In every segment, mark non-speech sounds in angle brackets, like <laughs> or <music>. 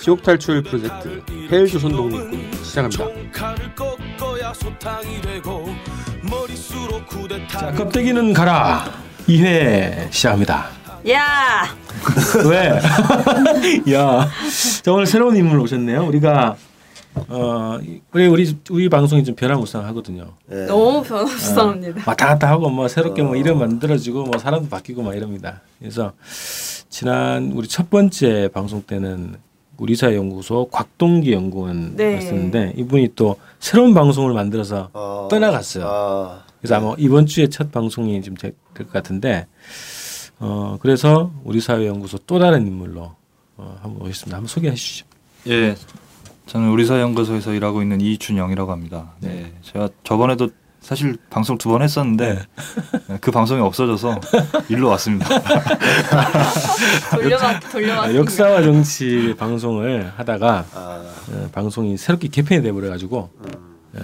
지옥 탈출 프로젝트 헬조선 독립군 시작합니다. 자, 껍데기는 가라. 2회 시작합니다. 야! <laughs> 왜? <laughs> 야. 자, 오늘 새로운 인물 오셨네요. 우리가 어, 우리 우리 우리 방송이 좀 변화무쌍하거든요. 네. 너무 변화무쌍합니다. 어, 왔다 갔다 하고 뭐 새롭게 뭐 이름 만들어지고 뭐 사람도 바뀌고 막 이럽니다. 그래서 지난 우리 첫 번째 방송 때는 우리 사 연구소 곽동기 연구원이었는데 네. 이분이 또 새로운 방송을 만들어서 어, 떠나갔어요. 어, 그래서 아마 이번 주에 첫 방송이 좀될것 같은데 어 그래서 우리 사회연구소 또 다른 인물로 어, 한번 오셨습니다. 한번 소개해 주시죠. 예, 저는 우리사연구소에서 일하고 있는 이준영이라고 합니다. 네, 네. 제가 저번에도 사실 방송 두 번 했었는데 네. 그 방송이 없어져서 일로 왔습니다. <laughs> 돌려받 돌려받 아, 역사와 정치 방송을 하다가 아. 어, 방송이 새롭게 개편이 돼버려 가지고 음. 어,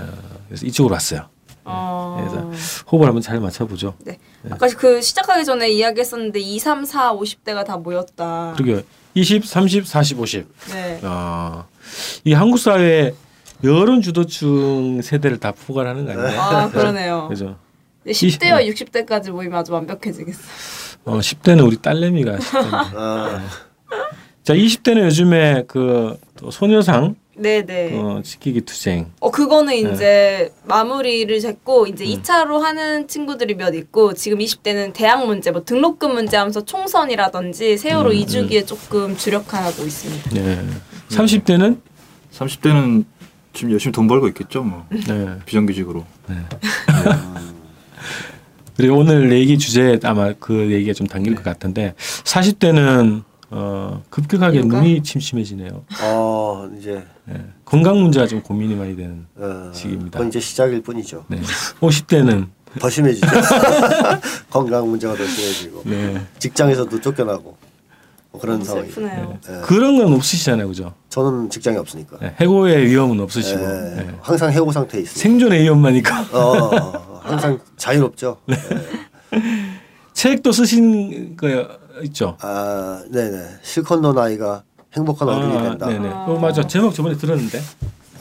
그래서 이쪽으로 왔어요. 어... 그래서 호흡을 한번 잘 맞춰보죠. 네. 네. 아까 그 시작하기 전에 이야기했었는데 2, 3, 4, 50대가 다 모였다. 그러게 20, 30, 40, 50. 네. 어, 이 한국 사회 여론 주도층 세대를 다 포괄하는 거 아니에요? 아 그러네요. 그죠. 10대와 60대까지 모이면 아주 완벽해지겠어. 어 10대는 우리 딸내미가 10대인데. 아. 네. 자 20대는 요즘에 그 소녀상 네네. 어, 지키기 투쟁. 어 그거는 네. 이제 마무리를 짓고 이제 음. 2차로 하는 친구들이 몇 있고 지금 20대는 대학 문제, 뭐 등록금 문제 하면서 총선이라든지 세월호 음, 2주기에 음. 조금 주력하고 있습니다. 네. 30대는 30대는 지금 열심히 돈 벌고 있겠죠, 뭐. 네. 비정규직으로. 네. <laughs> 그리고 오늘 얘기 주제 아마 그 얘기가 좀 당길 네. 것 같은데 40대는 어, 급격하게 이유가? 눈이 침침해지네요. 어, 이제 네. 건강 문제가 좀 고민이 많이 되는 어, 시기입니다. 그건 이제 시작일 뿐이죠. 네. 50대는 더 심해지죠. <laughs> 건강 문제가 더 심해지고 네. 직장에서도 쫓겨나고 뭐 그런 상황이. 네. 네. 그런 건 없으시잖아요, 그죠? 저는 직장이 없으니까. 네. 해고의 위험은 없으시고. 네. 네. 항상 해고 상태에 있어요. 생존의 위험만니까. <laughs> 어, 어, 어, 항상 자유롭죠. <laughs> 네. 책도 쓰신 거 있죠? 아, 네네. 실컷 논 아이가 행복한 어른이 아, 된다. 네네. 어, 맞아. 제목 저번에 들었는데.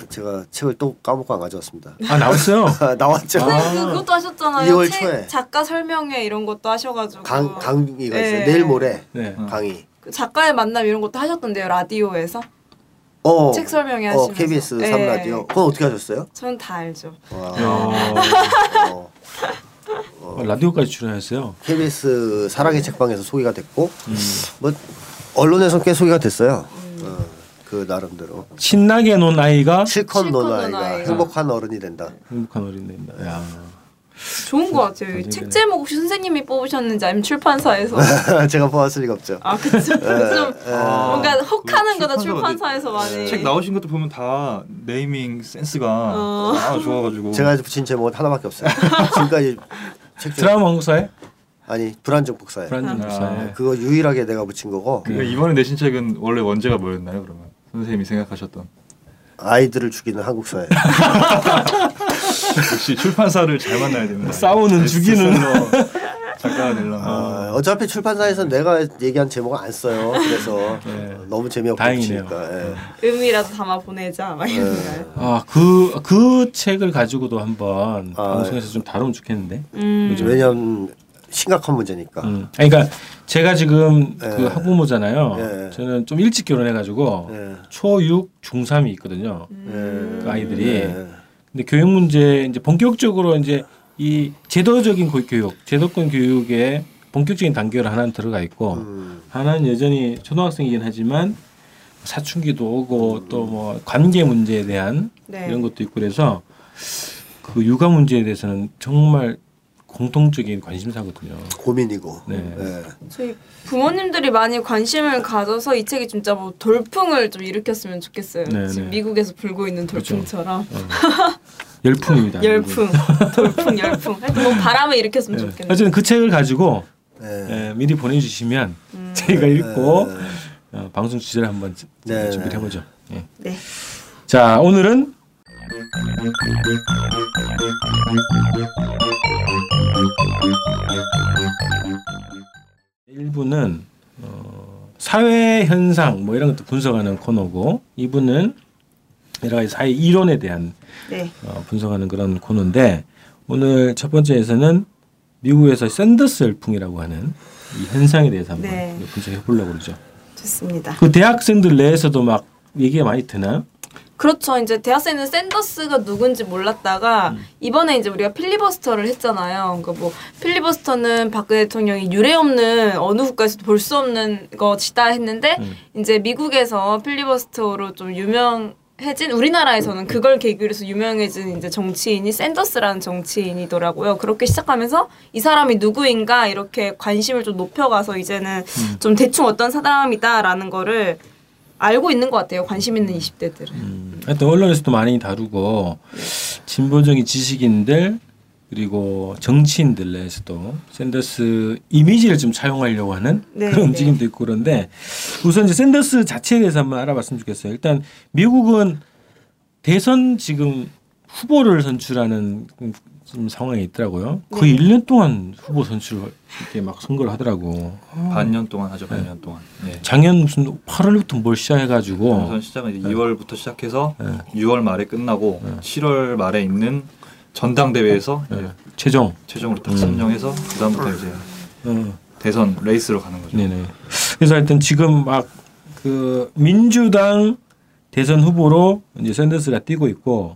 제가 책을 또 까먹고 안 가져왔습니다. 아 나왔어요? <laughs> 나왔죠. 네, 그, 그것도 하셨잖아요. 2월 초에 작가 설명회 이런 것도 하셔가지고 강 강의가 네. 있어요. 내일 모레 네. 강의. 그 작가의 만남 이런 것도 하셨던데요 라디오에서. 어, 책 설명회 하시면서. 어, KBS 네. 3라디오. 그건 어떻게 하셨어요? 저는 다 알죠. 와. 어. 어. 라디오까지 출연했어요. KBS 사랑의 책방에서 소개가 됐고 음. 뭐 언론에서 꽤 소개가 됐어요. 음. 어, 그 나름대로. 신나게 논 아이가 실컷 논 아이가 행복한 어른이 된다. 행복한 어른이 된다. 야. 좋은 것 같아요. 책 제목 혹시 선생님이 뽑으셨는지 아니면 출판사에서 <laughs> 제가 뽑았을 리가 없죠. 아 그렇죠. 좀 아, 뭔가 혹하는 거다 출판사에서 많이. 책 나오신 것도 보면 다 네이밍 센스가 어. 아, 좋아가지고. 제가 붙인 제목은 하나밖에 없어요. <laughs> 지금까지 책 드라마 한국사에? 아니 불안정 복사에. 불안정 복사에. 아, 그거 유일하게 내가 붙인 거고. 그 이번에 내신 책은 원래 원제가 뭐였나요? 그러면 선생님이 생각하셨던. 아이들을 죽이는 한국사에. <laughs> <laughs> 역시 출판사를 잘 만나야 됩니다. 싸우는 죽이는 작가가 되려면. 어, 어차피 출판사에서 내가 얘기한 제목을 안 써요. 그래서 <laughs> 네. 너무 재미없고 다행이네요. 예. 의미라도 담아 보내자 막 이런 네. 아그그 그 책을 가지고도 한번 아, 방송에서 좀 다루면 좋겠는데. 음. 왜냐면 심각한 문제니까. 음. 그러니까 제가 지금 네. 그 학부모잖아요. 네. 저는 좀 일찍 결혼해가지고 네. 초6, 중3이 있거든요. 음. 그 아이들이. 근데 교육 문제 이제 본격적으로 이제 이 제도적인 교육, 제도권 교육에 본격적인 단계로 하나는 들어가 있고 음. 하나는 여전히 초등학생이긴 하지만 사춘기도 오고 음. 또뭐 관계 문제에 대한 네. 이런 것도 있고 그래서 그 육아 문제에 대해서는 정말 공통적인 관심사거든요. 고민이고. 네. 네. 저희 부모님들이 많이 관심을 가져서 이 책이 진짜 뭐 돌풍을 좀 일으켰으면 좋겠어요. 네, 지금 네. 미국에서 불고 있는 그렇죠. 돌풍처럼. 그렇죠. 어. 열풍입니다. <laughs> 열풍, 돌풍, 열풍. 하여튼 뭐 바람을 일으켰으면 네. 좋겠네요. 어쨌든 그 책을 가지고 네. 예, 미리 보내주시면 음. 저희가 읽고 네. 어, 방송 주제를 한번 네. 준비를 해보죠. 예. 네. 자 오늘은 1부는 어, 사회 현상 뭐 이런 것도 분석하는 코너고 이분은 여러 가지 사회 이론에 대한 네. 어, 분석하는 그런 코너인데 오늘 첫 번째에서는 미국에서 샌더스 열풍이라고 하는 이 현상에 대해서 한번 네. 분석해 보려고 그러죠. 좋습니다. 그 대학생들 내에서도 막 얘기가 많이 드나요? 그렇죠. 이제 대학생은 샌더스가 누군지 몰랐다가 음. 이번에 이제 우리가 필리버스터를 했잖아요. 그러니까 뭐 필리버스터는 박근혜 대통령이 유례 없는 어느 국가에서도 볼 수 없는 것이다 했는데 음. 이제 미국에서 필리버스터로 좀 유명 해진 우리나라에서는 그걸 계기로 해서 유명해진 이제 정치인이 샌더스라는 정치인이더라고요. 그렇게 시작하면서 이 사람이 누구인가 이렇게 관심을 좀 높여가서 이제는 음. 좀 대충 어떤 사람이다라는 거를 알고 있는 것 같아요. 관심 있는 20대들은. 음. 하여튼 언론에서도 많이 다루고 진보적인 지식인들 그리고 정치인들 내에서도 샌더스 이미지를 좀 차용하려고 하는 네, 그런 네. 움직임도 네. 있고 그런데 우선 이제 샌더스 자체에 대해서 한번 알아봤으면 좋겠어요. 일단 미국은 대선 지금 후보를 선출하는 지금 상황에 있더라고요. 거의 네. 1년 동안 후보 선출 이렇게 막 선거를 하더라고. 반년 동안 하죠. 반년 네. 동안. 네. 작년 무슨 8월부터 뭘 시작해가지고. 우선 시작은 2월부터 시작해서 6월 말에 끝나고 7월 말에 있는 전당대회에서 네. 최종 최종으로 딱 선정해서 음. 그다음부터 이제 음. 대선 레이스로 가는 거죠. 네네. 그래서 하여튼 지금 막 그 민주당 대선 후보로 이제 샌더스가 뛰고 있고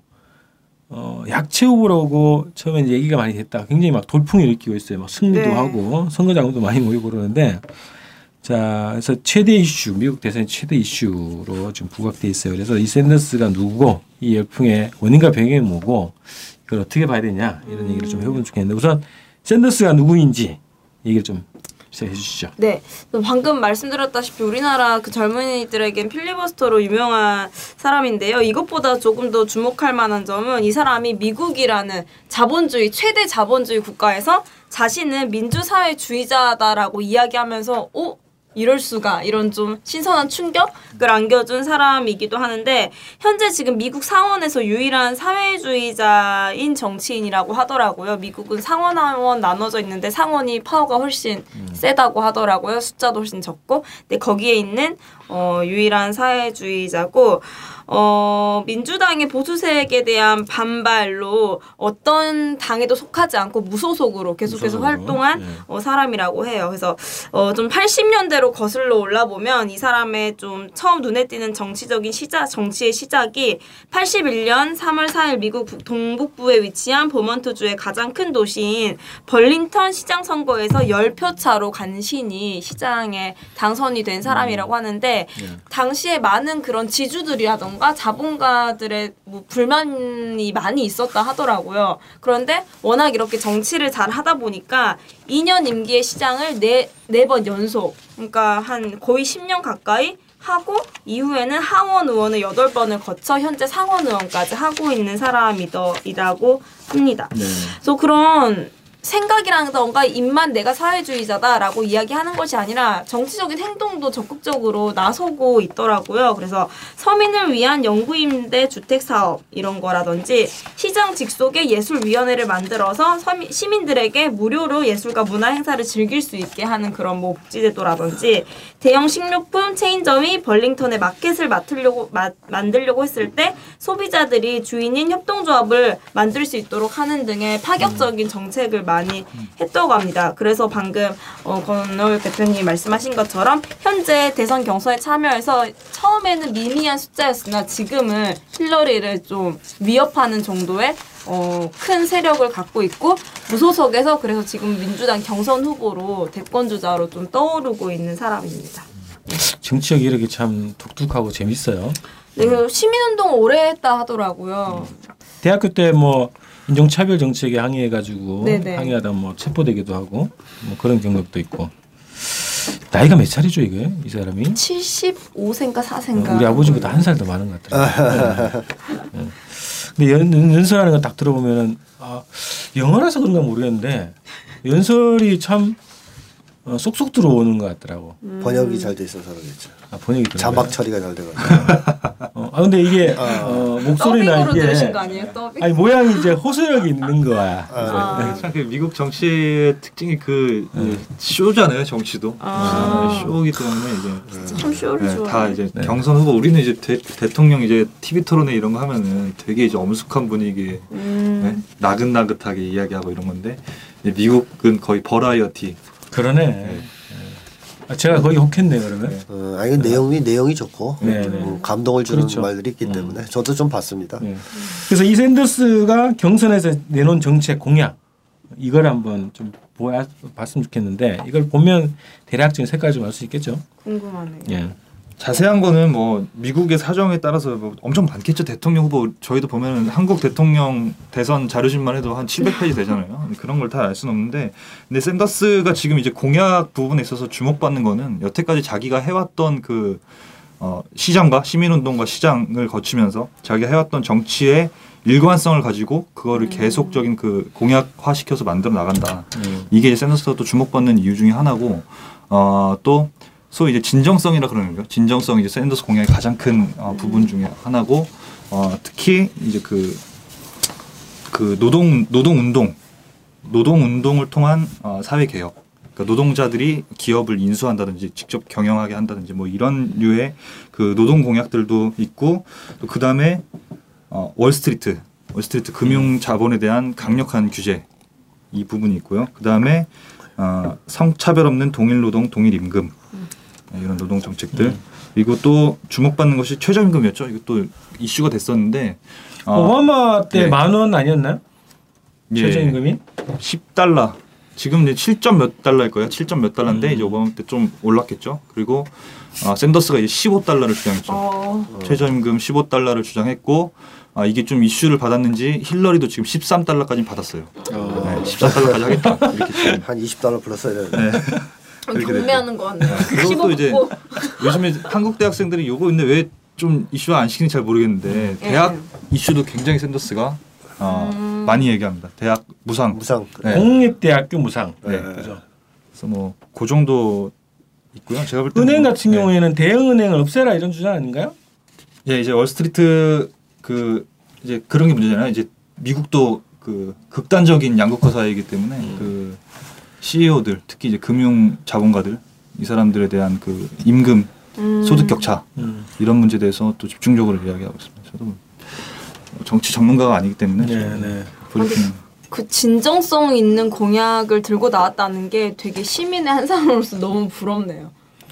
어 약체 후보라고 처음에 얘기가 많이 됐다. 굉장히 막 돌풍이 일으키고 있어요. 막 승리도 네. 하고 선거 자금도 많이 모이고 그러는데 자 그래서 최대 이슈 미국 대선의 최대 이슈로 지금 부각돼 있어요. 그래서 이 샌더스가 누구고 이 열풍의 원인과 배경이 뭐고 그걸 어떻게 봐야 되냐 이런 음. 얘기를 좀 해보면 좋겠는데 우선 샌더스가 누구인지 얘기를 좀 시작해 주시죠. 네, 방금 말씀드렸다시피 우리나라 그 젊은이들에겐 필리버스터로 유명한 사람인데요. 이것보다 조금 더 주목할 만한 점은 이 사람이 미국이라는 자본주의 최대 자본주의 국가에서 자신은 민주사회주의자다라고 이야기하면서 오 이럴 수가 이런 좀 신선한 충격을 안겨준 사람이기도 하는데 현재 지금 미국 상원에서 유일한 사회주의자인 정치인이라고 하더라고요. 미국은 상원 하원 나눠져 있는데 상원이 파워가 훨씬 음. 세다고 하더라고요. 숫자도 훨씬 적고 근데 거기에 있는 어, 유일한 사회주의자고 어, 민주당의 보수색에 대한 반발로 어떤 당에도 속하지 않고 무소속으로 계속해서 무소속으로? 활동한 네. 어, 사람이라고 해요. 그래서 어, 좀 80년대로 거슬러 올라보면 이 사람의 좀 처음 눈에 띄는 정치적인 시작, 정치의 시작이 81년 3월 4일 미국 동북부에 위치한 버먼트주의 가장 큰 도시인 벌링턴 시장 선거에서 10표 차로 간신히 시장에 당선이 된 사람이라고 하는데 네. 당시에 많은 그런 지주들이라던가 자본가 자본가들의 뭐 불만이 많이 있었다 하더라고요. 그런데 워낙 이렇게 정치를 잘 하다 보니까 2년 임기의 시장을 네 네 번 연속 그러니까 한 거의 10년 가까이 하고 이후에는 하원 의원을 8번을 거쳐 현재 상원 의원까지 하고 있는 사람이더이라고 합니다. 네. 그래서 그런 생각이라던가 입만 내가 사회주의자다라고 이야기하는 것이 아니라 정치적인 행동도 적극적으로 나서고 있더라고요. 그래서 서민을 위한 영구임대 주택 사업 이런 거라든지 시장 직속에 예술위원회를 만들어서 서민, 시민들에게 무료로 예술과 문화 행사를 즐길 수 있게 하는 그런 뭐 복지제도라든지 대형 식료품 체인점이 벌링턴에 마켓을 맡으려고 마, 만들려고 했을 때 소비자들이 주인인 협동조합을 만들 수 있도록 하는 등의 파격적인 정책을 많이 했다고 합니다. 그래서 방금 어, 권노 대표님이 말씀하신 것처럼 현재 대선 경선에 참여해서 처음에는 미미한 숫자였으나 지금은 힐러리를 좀 위협하는 정도의 어, 큰 세력을 갖고 있고 무소속에서 그래서 지금 민주당 경선 후보로 대권 주자로 좀 떠오르고 있는 사람입니다. 정치적 이력이 참 독특하고 재밌어요. 네, 시민운동 오래 했다 하더라고요. 대학교 때뭐 인종차별 정책에 항의해가지고 네네. 항의하다 뭐 체포되기도 하고 뭐 그런 경력도 있고 나이가 몇 살이죠 이게 이 사람이? 75세인가 4세인가. 우리 아버지보다 한 살 더 많은 것 같아요. 네. <laughs> 네. 근데 연, 연설하는 거 딱 들어보면은 아, 영어라서 그런가 모르겠는데 연설이 참 어, 쏙쏙 들어오는 것 같더라고. 음. 번역이 잘 돼 있어서 그러겠죠. 아, 번역이 자막 처리가 잘 돼가지고. <laughs> 어, 아 근데 이게 어, 목소리나 이게 아니에요? 아니 모양이 이제 호소력이 있는 거야. 아. 참그 미국 정치의 특징이 그 이제 쇼잖아요 정치도 아. 네, 쇼이기 때문에 이제 참 쇼를 네. 다 이제 네. 경선 후보 우리는 이제 대, 대통령 이제 TV 토론회 이런 거 하면은 되게 이제 엄숙한 분위기에 음. 네? 나긋나긋하게 이야기하고 이런 건데 미국은 거의 버라이어티 그러네. 아, 제가 거기 혹했네 그러면. 네. 어, 아니 내용이 내용이 좋고. 음, 감동을 주는 그렇죠. 말들이 있기 음. 때문에 저도 좀 봤습니다. 네. 그래서 이 샌더스가 경선에서 내놓은 정책 공약 이걸 한번 좀 보아 봤으면 좋겠는데 이걸 보면 대략적인 색깔 좀 알 수 있겠죠. 궁금하네요. 예. 자세한 거는 뭐 미국의 사정에 따라서 뭐 엄청 많겠죠. 대통령 후보 저희도 보면 한국 대통령 대선 자료집만 해도 한 700페이지 되잖아요. 그런 걸 다 알 수는 없는데 근데 샌더스가 지금 이제 공약 부분에 있어서 주목받는 거는 여태까지 자기가 해왔던 그 어, 시장과 시민운동과 시장을 거치면서 자기가 해왔던 정치의 일관성을 가지고 그거를 계속적인 그 공약화 시켜서 만들어 나간다. 음. 이게 샌더스가 또 주목받는 이유 중에 하나고 어, 또 소위 이제 진정성이라 그러는 거예요. 진정성이 이제 샌더스 공약의 가장 큰 어, 부분 중에 하나고 어, 특히 이제 그, 그 노동 노동 운동 노동 운동을 통한 어, 사회 개혁. 그러니까 노동자들이 기업을 인수한다든지 직접 경영하게 한다든지 뭐 이런 류의 그 노동 공약들도 있고 또 그 다음에 어, 월스트리트 월스트리트 금융 자본에 대한 강력한 규제 이 부분이 있고요. 그 다음에 어, 성차별 없는 동일 노동 동일 임금 네, 이런 노동 정책들 그리고 또 주목받는 것이 최저임금이었죠. 이것도 이슈가 됐었는데 어, 오바마 때 예. 만원 아니었나요? 예, 최저임금이? 10달러. 지금 이제 7점 몇 달러일 거예요. 7점 몇 달러인데 음. 이제 오바마 때 좀 올랐겠죠. 그리고 어, 샌더스가 이제 15달러를 주장했죠. 어. 최저임금 15달러를 주장했고 아, 이게 좀 이슈를 받았는지 힐러리도 지금 13달러까지 받았어요. 네, 14달러까지 하겠다. 이렇게 지금. 한 20달러 플러스 이래. 네. 그렇게 경매하는 거 같네요. 또 <laughs> 이제 15 요즘에 한국 대학생들이 요거 근데 왜 좀 이슈 안 시키는지 잘 모르겠는데 대학 이슈도 굉장히 샌더스가 어, 음. 많이 얘기합니다. 대학 무상. 무상. 네. 공립대학교 무상. 네. 그죠. 그래서 뭐 그 정도 있고요. 제가 볼 은행 뭐- 같은 네. 경우에는 대형 은행을 없애라 이런 주장 아닌가요? 예, 이제 월스트리트 그 이제 그런 게 문제잖아요. 이제 미국도 그 극단적인 양극화 사회이기 때문에 그 CEO들 특히 이제 금융 자본가들 이 사람들에 대한 그 임금 음. 소득 격차 음. 이런 문제에 대해서 또 집중적으로 이야기하고 있습니다. 저도 뭐 정치 전문가가 아니기 때문에 네, 네. 브리핑 그 진정성 있는 공약을 들고 나왔다는 게 되게 시민의 한 사람으로서 너무 부럽네요.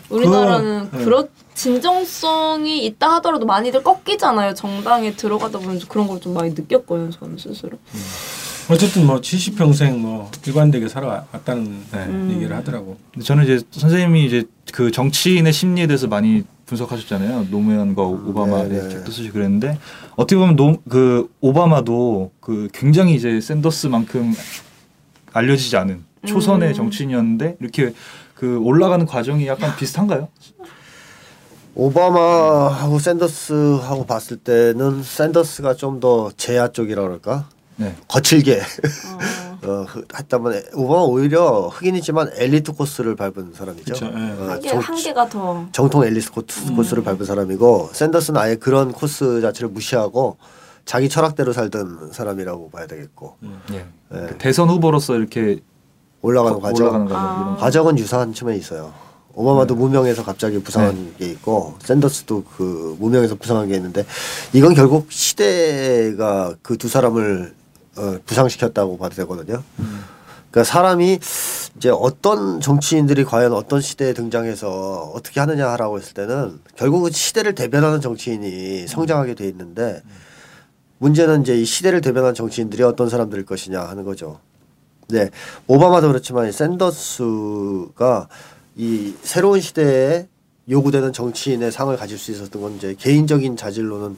우리나라는 그, 네. 그런 진정성이 있다 하더라도 많이들 꺾이잖아요. 정당에 들어가다 보면 그런 걸 좀 많이 느꼈거든요. 저는 스스로. 어쨌든 뭐 70평생 뭐 일관되게 살아왔다는 네. 음. 얘기를 하더라고. 근데 저는 이제 선생님이 이제 그 정치인의 심리에 대해서 많이 분석하셨잖아요. 노무현과 오바마의 네, 네. 책도 쓰시고 그랬는데 어떻게 보면 노, 그 오바마도 그 굉장히 이제 샌더스만큼 알려지지 않은 초선의 음. 정치인이었는데 이렇게 그 올라가는 과정이 약간 비슷한가요? 오바마하고 샌더스하고 봤을 때는 샌더스가 좀 더 재야 쪽이라 그럴까 네. 거칠게 어. <laughs> 어, 그- 했다면 오바마 오히려 흑인이지만 엘리트 코스를 밟은 사람이죠. 그쵸, 예. 어, 한계 정- 한계가 더. 정통 엘리트 코스, 코스를 밟은 사람이고 샌더스는 아예 그런 코스 자체를 무시하고 자기 철학대로 살던 사람이라고 봐야 되겠고 예. 예. 그 대선 후보로서 이렇게 올라가는 거- 과정 올라가는 과정 아. 과정은 유사한 층에 있어요. 오바마도 무명에서 갑자기 부상한 게 있고 샌더스도 그 무명에서 부상한 게 있는데 이건 결국 시대가 그 두 사람을 어, 부상시켰다고 봐도 되거든요. 그러니까 사람이 이제 어떤 정치인들이 과연 어떤 시대에 등장해서 어떻게 하느냐라고 했을 때는 결국은 시대를 대변하는 정치인이 성장하게 돼 있는데 문제는 이제 이 시대를 대변하는 정치인들이 어떤 사람들일 것이냐 하는 거죠. 네, 오바마도 그렇지만 이 샌더스가 이 새로운 시대에 요구되는 정치인의 상을 가질 수 있었던 건 이제 개인적인 자질로는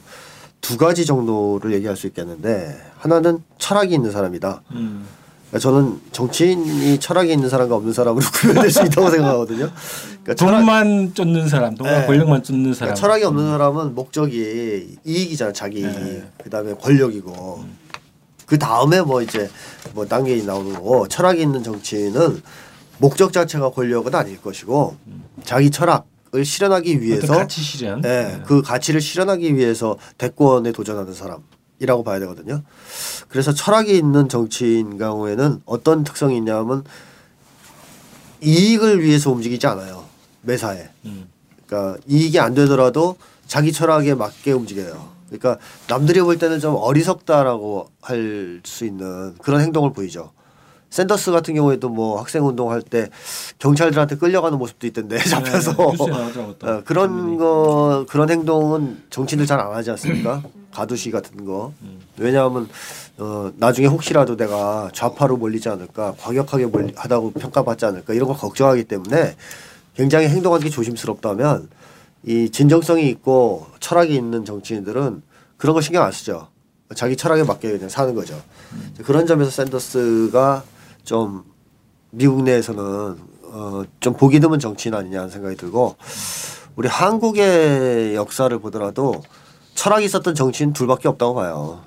두 가지 정도를 얘기할 수 있겠는데 하나는 철학이 있는 사람이다. 음. 그러니까 저는 정치인이 철학이 있는 사람과 없는 사람으로 <laughs> 구별될 수 있다고 생각하거든요. 그러니까 돈만 쫓는 사람, 돈만 네. 권력만 쫓는 사람. 그러니까 철학이 없는 사람은 목적이 이익이잖아, 자기. 네. 그다음에 권력이고. 그 다음에 뭐 이제 뭐 단계 나오는 거고 철학이 있는 정치인은 목적 자체가 권력은 아닐 것이고 자기 철학 실현하기 위해서 가치 실현. 네, 네. 그 가치를 실현하기 위해서 대권에 도전하는 사람이라고 봐야 되거든요. 그래서 철학이 있는 정치인 경우에는 어떤 특성이 있냐면 이익을 위해서 움직이지 않아요. 매사에. 음. 그러니까 이익이 안 되더라도 자기 철학에 맞게 움직여요. 그러니까 남들이 볼 때는 좀 어리석다라고 할 수 있는 그런 행동을 보이죠. 샌더스 같은 경우에도 뭐 학생 운동할 때 경찰들한테 끌려가는 모습도 있던데 네, <laughs> 잡혀서 네, 어, 그런 거 그런 행동은 정치인들 잘 안 하지 않습니까? 가두시 같은 거 음. 왜냐하면 어, 나중에 혹시라도 내가 좌파로 몰리지 않을까 과격하게 몰리, 하다고 평가받지 않을까 이런 걸 걱정하기 때문에 굉장히 행동하는 게 조심스럽다면 이 진정성이 있고 철학이 있는 정치인들은 그런 거 신경 안 쓰죠. 자기 철학에 맞게 그냥 사는 거죠. 음. 그런 점에서 샌더스가 좀 미국 내에서는 어, 좀 보기 드문 정치인 아니냐는 생각이 들고 우리 한국의 역사를 보더라도 철학이 있었던 정치인 둘밖에 없다고 봐요.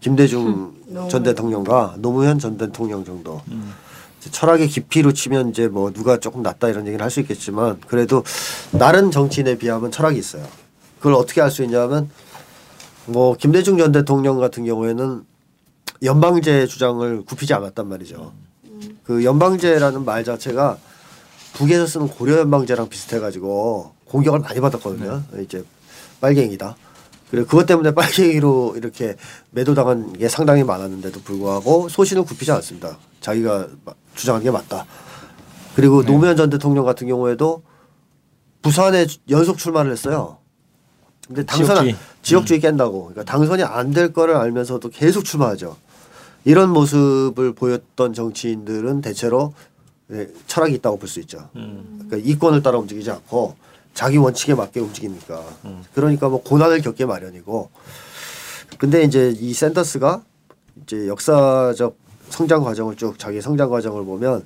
김대중 음, <laughs> 전 대통령과 노무현 전 대통령 정도. 음. 철학의 깊이로 치면 이제 뭐 누가 조금 낫다 이런 얘기를 할 수 있겠지만 그래도 다른 정치인에 비하면 철학이 있어요. 그걸 어떻게 알 수 있냐면 뭐 김대중 전 대통령 같은 경우에는 연방제 주장을 굽히지 않았단 말이죠. 그 연방제라는 말 자체가 북에서 쓰는 고려 연방제랑 비슷해가지고 공격을 많이 받았거든요. 네. 이제 빨갱이다. 그리고 그것 때문에 빨갱이로 이렇게 매도당한 게 상당히 많았는데도 불구하고 소신을 굽히지 않습니다. 자기가 주장하는 게 맞다. 그리고 네. 노무현 전 대통령 같은 경우에도 부산에 연속 출마를 했어요. 근데 당선 지역주의, 지역주의 음. 깬다고. 그러니까 당선이 안 될 거를 알면서도 계속 출마하죠. 이런 모습을 보였던 정치인들은 대체로 네, 철학이 있다고 볼 수 있죠. 음. 그러니까 이권을 따라 움직이지 않고 자기 원칙에 맞게 움직이니까. 음. 그러니까 뭐 고난을 겪게 마련이고. 근데 이제 이 샌더스가 이제 역사적 성장 과정을 쭉 자기 성장 과정을 보면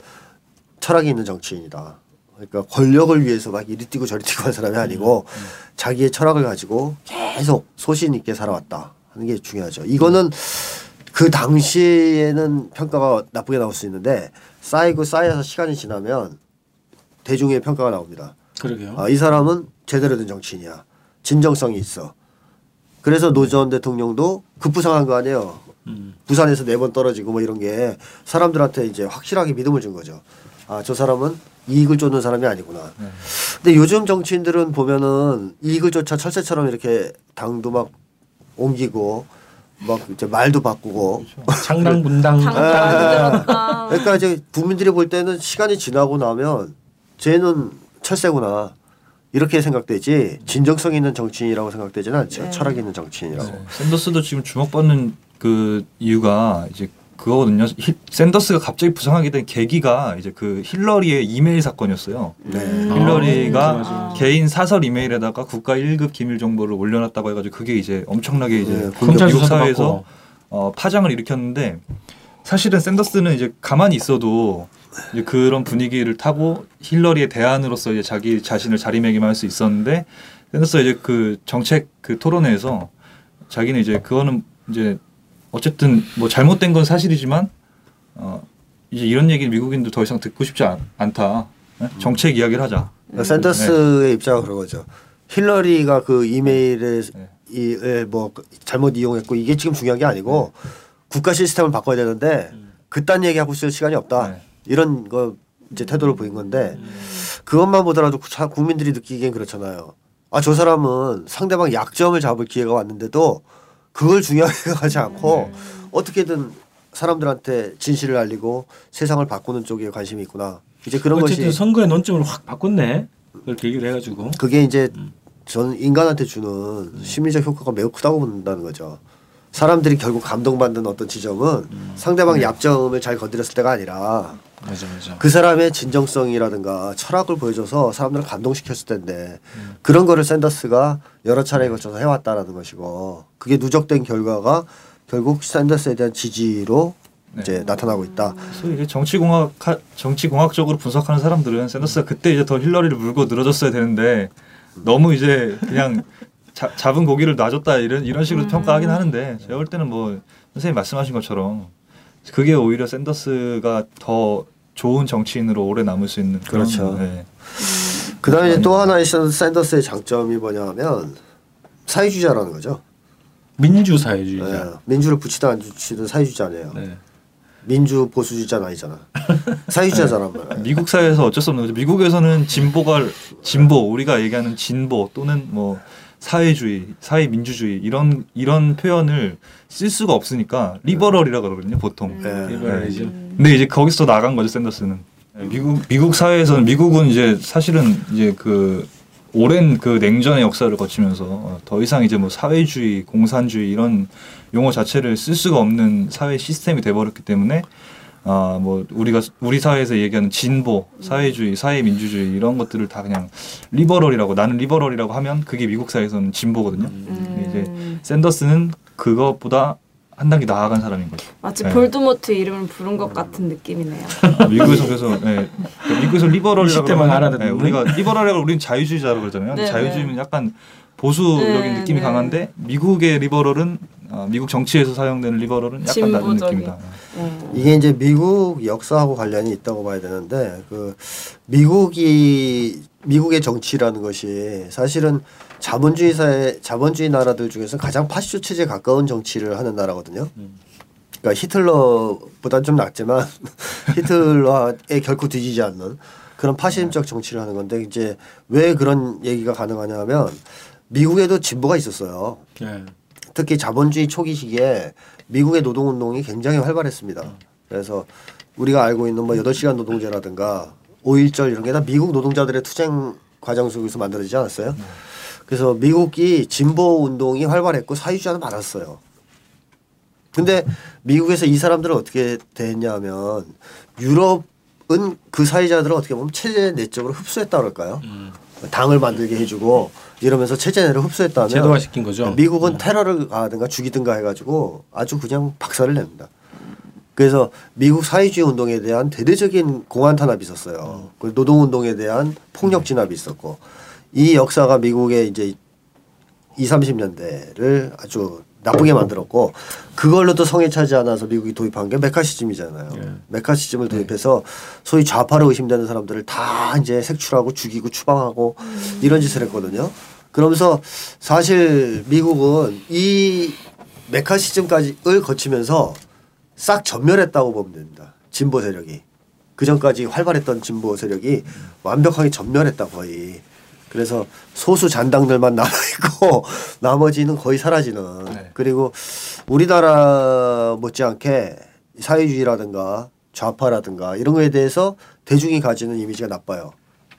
철학이 있는 정치인이다. 그러니까 권력을 위해서 막 이리 뛰고 저리 뛰고 한 사람이 아니고 음. 음. 자기의 철학을 가지고 계속 소신 있게 살아왔다 하는 게 중요하죠. 이거는 그 당시에는 평가가 나쁘게 나올 수 있는데 쌓이고 쌓여서 시간이 지나면 대중의 평가가 나옵니다. 그러게요. 아, 이 사람은 제대로 된 정치인이야. 진정성이 있어. 그래서 노전 대통령도 급부상한 거 아니에요. 음. 부산에서 네 번 떨어지고 뭐 이런 게 사람들한테 이제 확실하게 믿음을 준 거죠. 아, 저 사람은 이익을 쫓는 사람이 아니구나. 네. 근데 요즘 정치인들은 보면은 이익을 쫓아 철새처럼 이렇게 당도 막 옮기고 막 이제 말도 바꾸고 그렇죠. 장당 분당 네. 그러니까 이제 국민들이 볼 때는 시간이 지나고 나면 쟤는 철새구나 이렇게 생각되지 진정성 있는 정치인이라고 생각되지는 않죠 네. 철학 있는 정치인이라고 네. 샌더스도 지금 주목받는 그 이유가 이제 그거거든요. 히, 샌더스가 갑자기 부상하게 된 계기가 이제 그 힐러리의 이메일 사건이었어요. 네. 힐러리가 아, 개인 사설 이메일에다가 국가 1급 기밀 정보를 올려놨다고 해가지고 그게 이제 엄청나게 이제 네, 미국 사회에서 어, 파장을 일으켰는데 사실은 샌더스는 이제 가만히 있어도 이제 그런 분위기를 타고 힐러리의 대안으로서 이제 자기 자신을 자리매김할 수 있었는데 샌더스가 이제 그 정책 그 토론회에서 자기는 이제 그거는 이제 어쨌든 뭐 잘못된 건 사실이지만 어 이제 이런 얘기를 미국인들 더 이상 듣고 싶지 않, 다 네? 정책 이야기를 하자. 그러니까 샌더스의 네. 입장은 그런 거죠. 힐러리가 그 이메일에 네. 이뭐 잘못 이용했고 이게 지금 중요한 게 아니고 네. 국가 시스템을 바꿔야 되는데 음. 그딴 얘기하고 있을 시간이 없다. 네. 이런 거 이제 태도를 보인 건데 음. 그것만 보더라도 국민들이 느끼기엔 그렇잖아요. 아 저 사람은 상대방 약점을 잡을 기회가 왔는데도 그걸 중요하게 가지 않고 네. 어떻게든 사람들한테 진실을 알리고 세상을 바꾸는 쪽에 관심이 있구나. 이제 그런 어쨌든 것이 선거의 논점을 확 바꿨네. 그걸 계기로 해가지고 그게 이제 음. 저는 인간한테 주는 음. 심리적 효과가 매우 크다고 본다는 거죠. 사람들이 결국 감동받는 어떤 지점은 음. 상대방 네. 약점을 잘 건드렸을 때가 아니라 맞아, 맞아. 그 사람의 진정성이라든가 철학을 보여줘서 사람들을 감동시켰을 텐데 음. 그런 거를 샌더스가 여러 차례에 걸쳐서 해왔다라는 것이고 그게 누적된 결과가 결국 샌더스에 대한 지지로 네. 이제 나타나고 있다. 그래서 정치공학 정치공학적으로 분석하는 사람들은 샌더스가 그때 이제 더 힐러리를 물고 늘어졌어야 되는데 너무 이제 그냥 자, 잡은 고기를 놔줬다 이런 이런 식으로 음. 평가하긴 하는데 제가 볼 때는 뭐 선생님 말씀하신 것처럼 그게 오히려 샌더스가 더 좋은 정치인으로 오래 남을 수 있는 그런, 그렇죠. 네. 그다음에 또 하나 있어 샌더스의 장점이 뭐냐면 사회주의자라는 거죠. 민주 사회주의자. 네. 민주를 붙이든 안 붙이든 사회주의자네요. 네. 민주 보수주의자는 아니잖아. 사회주의자란 말이야. 미국 사회에서 어쩔 수 없는 거죠. 미국에서는 진보가 진보 우리가 얘기하는 진보 또는 뭐 사회주의, 사회 민주주의 이런 이런 표현을 쓸 수가 없으니까 liberal이라 그러거든요, 보통. 네. liberalism. 근데 이제 거기서 나간 거죠, 샌더스는. 미국 미국 사회에서는 미국은 이제 사실은 이제 그 오랜 그 냉전의 역사를 거치면서 어, 더 이상 이제 뭐 사회주의, 공산주의 이런 용어 자체를 쓸 수가 없는 사회 시스템이 돼버렸기 때문에 아 뭐 우리가 우리 사회에서 얘기하는 진보, 사회주의, 사회민주주의 이런 것들을 다 그냥 liberal이라고 나는 liberal이라고 하면 그게 미국 사회에서는 진보거든요. 근데 이제 음. 샌더스는 그것보다 한 단계 나아간 사람인 거죠. 마치 네. 볼드모트 이름을 부른 것 같은 느낌이네요. 미국에서 그래서 예, 그러니까 미국에서 liberal이라고 20대만 그러면, 알아듣는 예, 우리가 liberal이라고 우리는 자유주의자라고 그러잖아요. 네, 자유주의는 약간 보수적인 네, 느낌이 네. 강한데 미국의 liberal은 어, 미국 정치에서 사용되는 liberal은 약간 다른 진보적인. 느낌이다. 음. 이게 이제 미국 역사하고 관련이 있다고 봐야 되는데 그 미국이 미국의 정치라는 것이 사실은 자본주의 사회 자본주의 나라들 중에서 가장 파시조 체제에 가까운 정치를 하는 나라거든요. 그러니까 히틀러보다 좀 낫지만 <laughs> 히틀러에 결코 뒤지지 않는 그런 파시즘적 정치를 하는 건데 이제 왜 그런 얘기가 가능하냐면 미국에도 진보가 있었어요. 네. 특히 자본주의 초기 시기에 미국의 노동운동이 굉장히 활발했습니다. 그래서 우리가 알고 있는 뭐 8시간 노동제라든가 5.1절 이런 게 다 미국 노동자들의 투쟁 과정 속에서 만들어지지 않았어요. 그래서 미국이 진보 운동이 활발했고 사회주의자는 많았어요. 근데 미국에서 이 사람들은 어떻게 됐냐면 유럽은 그 사회자들을 어떻게 보면 체제 내적으로 흡수했다 그럴까요? 당을 만들게 해주고 이러면서 체제 내를 흡수했다면 제도화 시킨 거죠. 미국은 테러를 가든가 죽이든가 해가지고 아주 그냥 박살을 냅니다. 그래서 미국 사회주의 운동에 대한 대대적인 공안 탄압이 있었어요. 그 노동 운동에 대한 폭력 진압이 있었고 이 역사가 미국의 이제 2, 30년대를 아주 나쁘게 만들었고 그걸로도 성에 차지 않아서 미국이 도입한 게 메카시즘이잖아요. 예. 메카시즘을 도입해서 소위 좌파로 의심되는 사람들을 다 이제 색출하고 죽이고 추방하고 이런 짓을 했거든요. 그러면서 사실 미국은 이 메카시즘까지를 거치면서 싹 전멸했다고 보면 됩니다. 진보 세력이. 그 전까지 활발했던 진보 세력이 완벽하게 전멸했다 거의. 그래서 소수 잔당들만 <laughs> 남아 있고 나머지는 거의 사라지는. 네. 그리고 우리나라 못지않게 사회주의라든가 좌파라든가 이런 거에 대해서 대중이 가지는 이미지가 나빠요.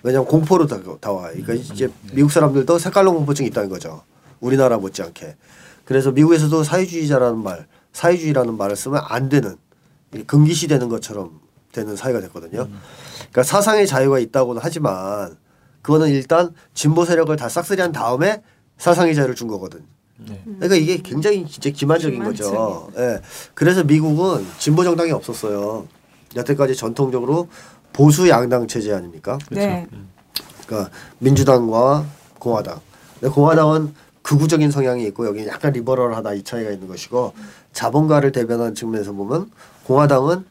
왜냐하면 공포로 다- 다 와요. 그러니까 이제 미국 사람들도 색깔론 공포증이 있다는 거죠. 우리나라 못지않게. 그래서 미국에서도 사회주의자라는 말, 사회주의라는 말을 쓰면 안 되는 금기시되는 것처럼 되는 사회가 됐거든요. 그러니까 사상의 자유가 있다고는 하지만 그거는 일단 진보 세력을 다 싹쓸이한 다음에 사상의 자유를 준 거거든. 네. 그러니까 이게 굉장히 진짜 기만적인 거죠. 예. 그래서 미국은 진보 정당이 없었어요. 여태까지 전통적으로 보수 양당 체제 아닙니까? 네. 그러니까 민주당과 공화당. 근데 공화당은 극우적인 성향이 있고 여기 약간 리버럴하다 이 차이가 있는 것이고 자본가를 대변하는 측면에서 보면 공화당은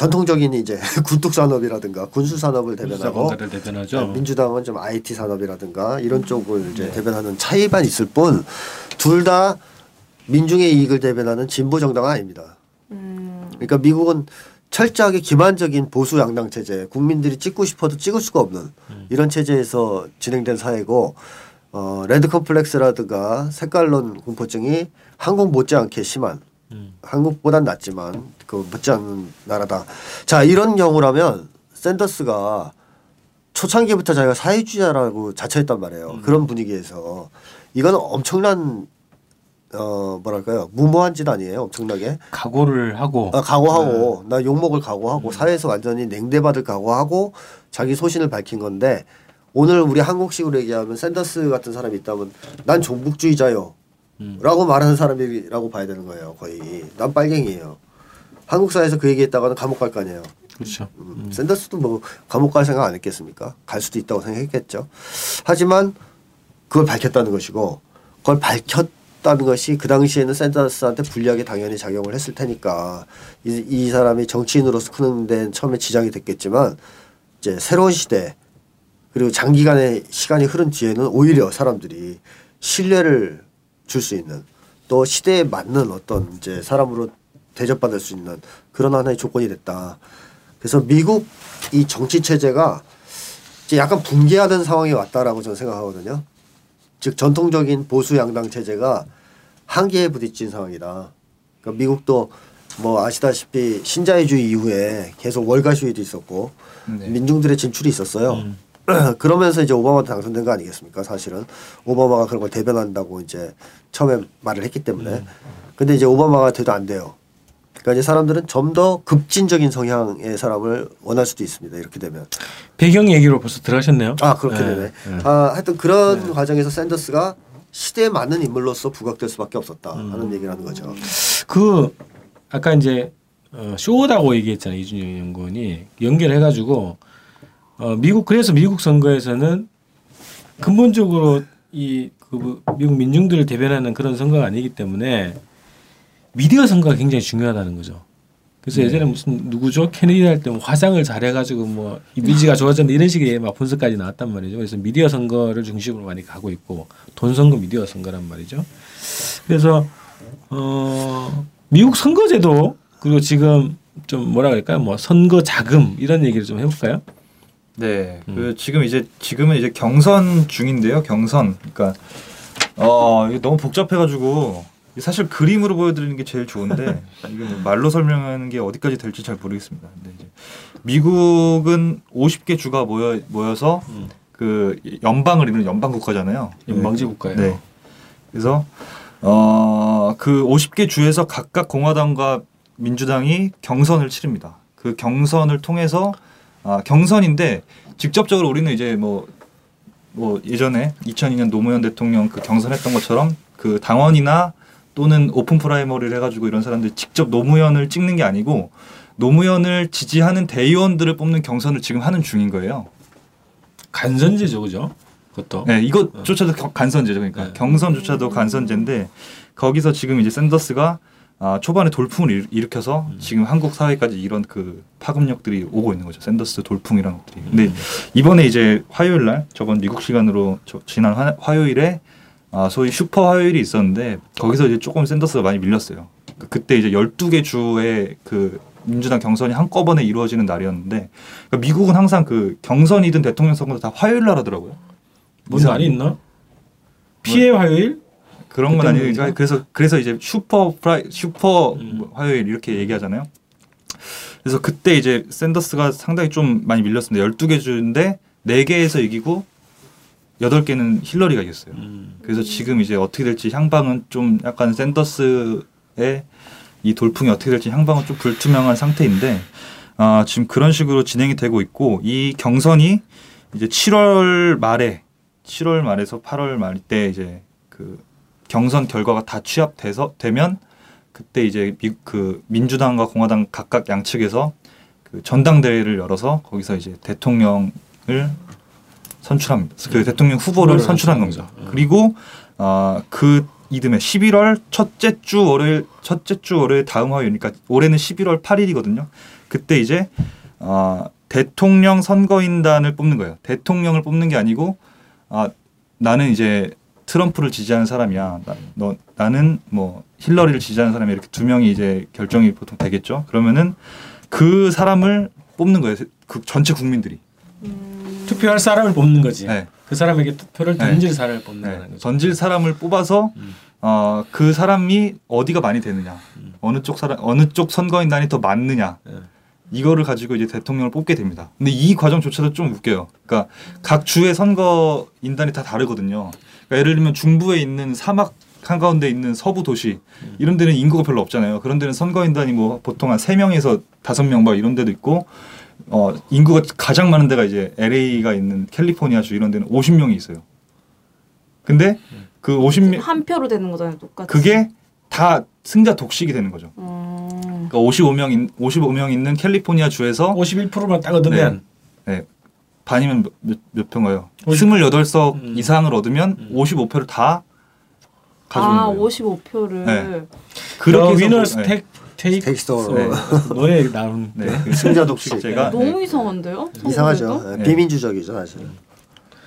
전통적인 이제 <laughs> 굴뚝 산업이라든가 군수 산업을 대변하고 대변하죠. 네, 민주당은 좀 IT 산업이라든가 이런 쪽을 이제 대변하는 차이만 있을 뿐 둘 다 민중의 이익을 대변하는 진보 정당은 아닙니다. 음. 그러니까 미국은 철저하게 기만적인 보수 양당 체제, 국민들이 찍고 싶어도 찍을 수가 없는 이런 체제에서 진행된 사회고 어, 레드 컴플렉스라든가 색깔론 공포증이 한국 못지않게 심한 음. 한국보단 낫지만 그 못지않은 나라다. 자 이런 경우라면 샌더스가 초창기부터 자기가 사회주의자라고 자처했단 말이에요. 그런 분위기에서. 이거는 엄청난 어 뭐랄까요? 무모한 짓 아니에요. 엄청나게? 각오를 하고. 아, 각오하고. 나 욕먹을 각오하고. 사회에서 완전히 냉대받을 각오하고 자기 소신을 밝힌 건데 오늘 우리 한국식으로 얘기하면 샌더스 같은 사람이 있다면 난 종북주의자요 음. 라고 말하는 사람이라고 봐야 되는 거예요 거의 난 빨갱이에요 한국 사회에서 그 얘기했다가는 감옥 갈 거 아니에요 그렇죠. 음, 샌더스도 뭐 감옥 갈 생각 안 했겠습니까? 갈 수도 있다고 생각했겠죠. 하지만 그걸 밝혔다는 것이고 그걸 밝혔다는 것이 그 당시에는 샌더스한테 불리하게 당연히 작용을 했을 테니까 이, 이 사람이 정치인으로서 크는 데는 처음에 지장이 됐겠지만 이제 새로운 시대 그리고 장기간의 시간이 흐른 뒤에는 오히려 사람들이 신뢰를 줄 수 있는 또 시대에 맞는 어떤 이제 사람으로 대접받을 수 있는 그런 하나의 조건이 됐다. 그래서 미국 이 정치 체제가 이제 약간 붕괴하는 상황이 왔다라고 저는 생각하거든요. 즉 전통적인 보수 양당 체제가 한계에 부딪힌 상황이다. 그러니까 미국도 뭐 아시다시피 신자유주의 이후에 계속 월가 시위도 있었고 네. 민중들의 진출이 있었어요. 음. <clears throat> 그러면서 이제 오바마도 당선된 거 아니겠습니까? 사실은 오바마가 그런 걸 대변한다고 이제 처음에 말을 했기 때문에. 음. 근데 이제 오바마가 돼도 안 돼요. 그러니까 이제 사람들은 좀 더 급진적인 성향의 사람을 원할 수도 있습니다. 이렇게 되면 배경 얘기로 벌써 들어가셨네요. 아 그렇게 네. 되네. 네. 아 하여튼 그런 네. 과정에서 샌더스가 시대에 맞는 인물로서 부각될 수밖에 없었다 음. 하는 얘기를 하는 거죠. 그 아까 이제 어, 쇼다고 얘기했잖아요 이준영 연구원이 연결해가지고 어, 미국 그래서 미국 선거에서는 근본적으로 이 그 미국 민중들을 대변하는 그런 선거가 아니기 때문에 미디어 선거가 굉장히 중요하다는 거죠. 그래서 네. 예전에 무슨 누구죠 케네디 할 때 뭐 화장을 잘해가지고 뭐 이미지가 좋아졌는데 이런 식의 막 분석까지 나왔단 말이죠. 그래서 미디어 선거를 중심으로 많이 가고 있고 돈 선거 미디어 선거란 말이죠. 그래서 어 미국 선거제도 그리고 지금 좀 뭐라 그럴까요? 뭐 선거 자금 이런 얘기를 좀 해볼까요? 네, 음. 그 지금 이제 지금은 이제 경선 중인데요. 경선, 그러니까 어 이게 너무 복잡해가지고 사실 그림으로 보여드리는 게 제일 좋은데 <laughs> 뭐 말로 설명하는 게 어디까지 될지 잘 모르겠습니다. 근데 이제 미국은 50개 주가 모여 모여서 음. 그 연방을 이루는 연방 국가잖아요. 연방제 국가예요. 네. 그래서 어그 50개 주에서 각각 공화당과 민주당이 경선을 치릅니다. 그 경선을 통해서 아 경선인데 직접적으로 우리는 이제 뭐뭐 뭐 예전에 2002년 노무현 대통령 그 경선했던 것처럼 그 당원이나 또는 open primary를 해가지고 이런 사람들 직접 노무현을 찍는 게 아니고 노무현을 지지하는 대의원들을 뽑는 경선을 지금 하는 중인 거예요. 간선제죠, 그죠? 그것도. 네, 이것조차도 어. 간선제죠. 그러니까 네. 경선조차도 간선제인데 거기서 지금 이제 샌더스가 아, 초반에 돌풍을 일으켜서 음. 지금 한국 사회까지 이런 그 파급력들이 오고 있는 거죠. 샌더스 돌풍이라는 것들이. 근데 음. 이번에 이제 화요일 날 저번 미국 시간으로 저, 지난 화, 화요일에 아, 소위 슈퍼 화요일이 있었는데 거기서 이제 조금 샌더스가 많이 밀렸어요. 그, 그때 이제 12개 주의 그 민주당 경선이 한꺼번에 이루어지는 날이었는데 그러니까 미국은 항상 그 경선이든 대통령 선거도 다 화요일 날 하더라고요. 뭔 날이 있나? 피의 화요일? 그런 건 아니고 그러니까 그래서 그래서 이제 슈퍼 프라이 슈퍼 음. 화요일 이렇게 얘기하잖아요. 그래서 그때 이제 샌더스가 상당히 좀 많이 밀렸습니다. 12개 주인데 4개에서 이기고 여덟 개는 힐러리가 이겼어요. 음. 그래서 지금 이제 어떻게 될지 향방은 좀 약간 샌더스의 이 돌풍이 어떻게 될지 향방은 좀 불투명한 상태인데 아, 지금 그런 식으로 진행이 되고 있고 이 경선이 이제 7월 말에 7월 말에서 8월 말 때 이제 그 경선 결과가 다 취합돼서 되면 그때 이제 미, 그 민주당과 공화당 각각 양측에서 그 전당대회를 열어서 거기서 이제 대통령을 선출합니다. 그 음. 대통령 후보를 선출한 겁니다. 음. 그리고 어, 그 이듬해 11월 첫째 주 월요일 첫째 주 월요일 다음 화요일이니까 올해는 11월 8일이거든요. 그때 이제 어, 대통령 선거인단을 뽑는 거예요. 대통령을 뽑는 게 아니고 아 나는 이제 트럼프를 지지하는 사람이야. 나, 너 나는 뭐 힐러리를 지지하는 사람이 이렇게 두 명이 이제 결정이 보통 되겠죠. 그러면은 그 사람을 뽑는 거예요. 그 전체 국민들이. 음. 투표할 사람을 뽑는 거지. 네. 그 사람에게 투표를 네. 던질 네. 사람을 뽑는 네. 거죠. 던질 사람을 뽑아서 음. 어, 그 사람이 어디가 많이 되느냐, 음. 어느 쪽 사람, 어느 쪽 선거인단이 더 많느냐. 네. 이거를 가지고 이제 대통령을 뽑게 됩니다. 근데 이 과정조차도 좀 웃겨요. 그러니까 각 주의 선거 인단이 다 다르거든요. 그러니까 예를 들면 중부에 있는 사막 한가운데 있는 서부 도시 음. 이런 데는 인구가 별로 없잖아요. 그런 데는 선거인단이 뭐 보통 한 세명에서 다섯 명 막 이런 데도 있고 어, 인구가 가장 많은 데가 이제 LA가 있는 캘리포니아주 이런 데는 50명이 있어요. 근데 그 50명 한 표로 되는 거잖아요, 똑같이. 그게 다 승자 독식이 되는 거죠. 음. 그러니까 55명 인, 55명 있는 캘리포니아 주에서 51%만 딱 얻으면 네, 네. 반이면 몇, 몇 표인가요? 28석 음. 이상을 얻으면 음. 55표를 다 가져오는 아, 거예요. 55표를. 네. 그렇게 위너 스택 테이크 네. 노래 나오는 네. 그 승자 독식 제가 너무 이상한데요? 이상하죠. 네. 비민주적이죠 사실.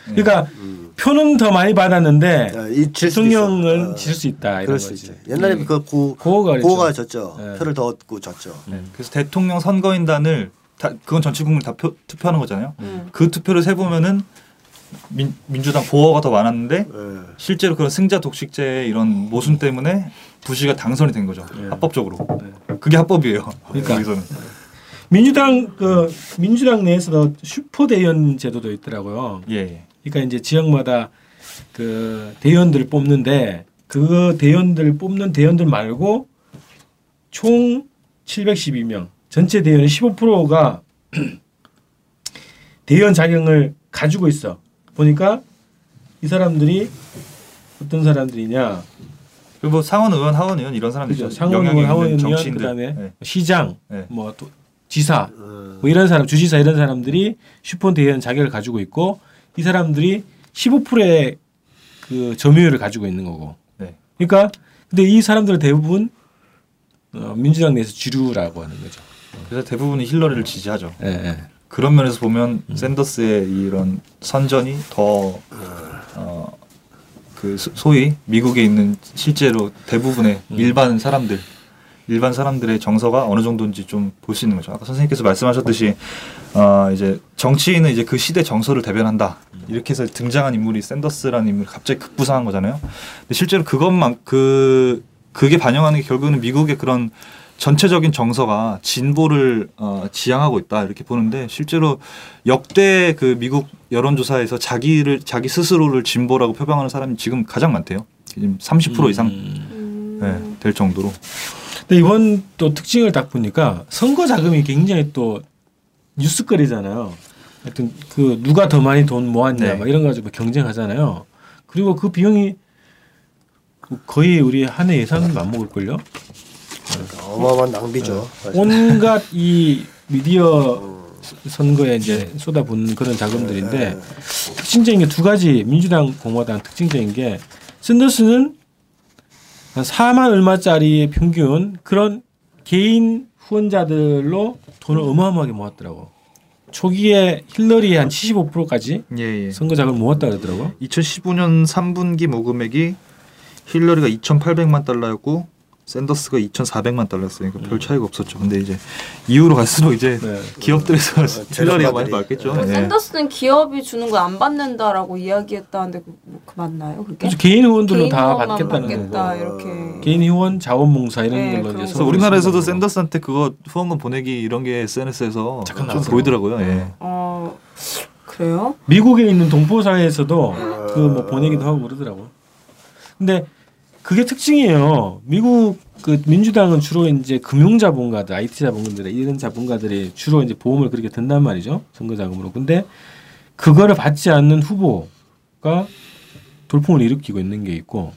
그러니까 음. 표는 더 많이 받았는데 네, 대통령은 어. 질수 있다 이런 거지. 옛날에 네. 그 고, 고가, 고가 졌죠. 네. 표를 더 얻고 졌죠. 네. 그래서 대통령 선거인단을 다 그건 전체 국민 다 표, 투표하는 거잖아요. 음. 그 투표를 세 보면은 민, 민주당 보호가 더 많았는데 네. 실제로 그런 승자 독식죄 이런 모순 때문에 부시가 당선이 된 거죠. 네. 합법적으로. 네. 그게 합법이에요. 그러니까 여기서는. 민주당 그 민주당 내에서도 슈퍼 대의원 제도도 있더라고요. 예, 예. 그러니까 이제 지역마다 그 대의원들을 뽑는데 그 대의원들 뽑는 대의원들 말고 총 712명 전체 대의원의 15%가 <clears throat> 대의원 자격을 가지고 있어. 보니까 이 사람들이 어떤 사람들이냐? 그리고 뭐 상원 의원, 하원 의원 이런 사람들이죠. 상원 의원, 하원 의원, 그다음에 네. 시장, 네. 뭐또 지사, 뭐 이런 사람, 주지사 이런 사람들이 슈퍼 대의원 자격을 가지고 있고 이 사람들이 15%의 그 점유율을 가지고 있는 거고. 네. 그러니까 근데 이 사람들은 대부분 어, 민주당 내에서 주류라고 하는 거죠. 그래서 대부분이 힐러리를 지지하죠. 네. 그런 면에서 보면 음. 샌더스의 이런 선전이 더 어, 그 소위 미국에 있는 실제로 대부분의 음. 일반 사람들 일반 사람들의 정서가 어느 정도인지 좀 볼 수 있는 거죠. 아까 선생님께서 말씀하셨듯이 어 이제 정치인은 이제 그 시대 정서를 대변한다. 이렇게 해서 등장한 인물이 샌더스라는 인물이 갑자기 급부상한 거잖아요. 근데 실제로 그것만 그 그게 반영하는 게 결국은 미국의 그런 전체적인 정서가 진보를 어, 지향하고 있다 이렇게 보는데 실제로 역대 그 미국 여론조사에서 자기를 자기 스스로를 진보라고 표방하는 사람이 지금 가장 많대요. 지금 30% 이상 음. 네, 될 정도로. 근데 이번 또 특징을 딱 보니까 선거 자금이 굉장히 또 뉴스거리잖아요. 하여튼 그 누가 더 많이 돈 모았냐 네. 막 이런 거 가지고 경쟁하잖아요. 그리고 그 비용이 거의 우리 한 해 예산도 안 먹을걸요? 그러니까 어마어마한 낭비죠. 네. 온갖 이 미디어 선거에 이제 쏟아붓는 그런 자금들인데 네. 특징적인 게 두 가지 민주당 공화당 특징적인 게 샌더스는 한 4만 얼마짜리 평균 그런 개인 후원자들로 돈을 어마어마하게 모았더라고. 초기에 힐러리의 한 75%까지 예, 예. 선거 자금을 모았다 그러더라고. 2015년 3분기 모금액이 힐러리가 2,800만 달러였고 샌더스가 2,400만 달러였으니까 그러니까 별 음. 차이가 없었죠. 근데 이제 이후로 갈수록 이제 네. 기업들에서 <laughs> 힐러리가 많이 받겠죠. 네. 샌더스는 기업이 주는 거안 받는다라고 이야기했다는데 그, 뭐, 그 맞나요? 그게? 그렇죠. 개인 후원들로 다 받겠다는 거. 이렇게. 개인 후원, 자원봉사 이런 네, 걸로 이제. 우리나라에서도 샌더스한테 그거 후원금 보내기 이런 게 SNS에서 좀 나왔어요. 보이더라고요. 예. 어 그래요? 미국에 있는 동포 사회에서도 그 뭐 보내기도 하고 그러더라고. 근데 그게 특징이에요. 미국 그 민주당은 주로 이제 금융 자본가들, IT 자본가들 이런 자본가들이 주로 이제 보험을 그렇게 든단 말이죠. 선거 자금으로. 근데 그거를 받지 않는 후보가 돌풍을 일으키고 있는 게 있고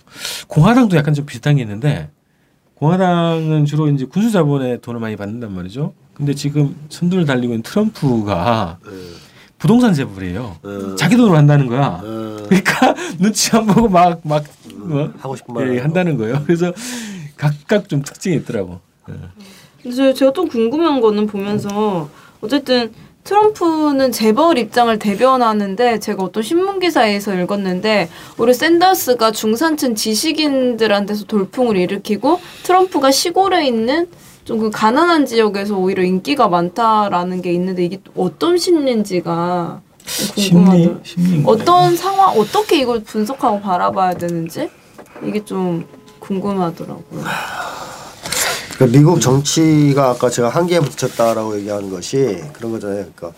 공화당도 약간 좀 비슷한 게 있는데 공화당은 주로 이제 군수 자본에 돈을 많이 받는단 말이죠. 근데 지금 선두를 달리고 있는 트럼프가 네. 부동산 재벌이에요. 네. 자기 돈으로 한다는 거야. 네. 그러니까 <laughs> 눈치 안 보고 막 막 뭐, 하고 싶은 말 예, 한다는 거예요. <laughs> 그래서 각각 좀 특징이 있더라고. 예. 근데 제가 또 궁금한 거는 보면서 어쨌든 트럼프는 재벌 입장을 대변하는데 제가 어떤 신문 기사에서 읽었는데 우리 샌더스가 중산층 지식인들한테서 돌풍을 일으키고 트럼프가 시골에 있는 좀 그 가난한 지역에서 오히려 인기가 많다라는 게 있는데 이게 어떤 심리인지가 심리, 심리 어떤 상황 어떻게 이걸 분석하고 바라봐야 되는지 이게 좀 궁금하더라고요. 그 미국 정치가 아까 제가 한계에 부딪혔다라고 얘기하는 것이 그런 거잖아요. 그러니까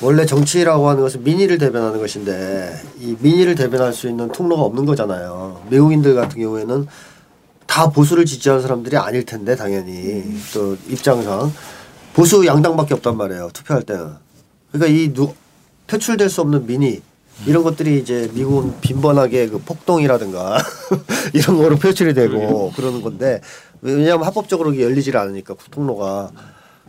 원래 정치라고 하는 것은 민의를 대변하는 것인데 이 민의를 대변할 수 있는 통로가 없는 거잖아요. 미국인들 같은 경우에는 다 보수를 지지하는 사람들이 아닐 텐데 당연히 음. 또 입장상 보수 양당밖에 없단 말이에요. 투표할 때는. 그러니까 이 누, 표출될 수 없는 민의 이런 것들이 이제 미국은 빈번하게 그 폭동이라든가 <laughs> 이런 거로 표출이 되고 그러는 건데 왜냐하면 합법적으로 열리질 않으니까 통로가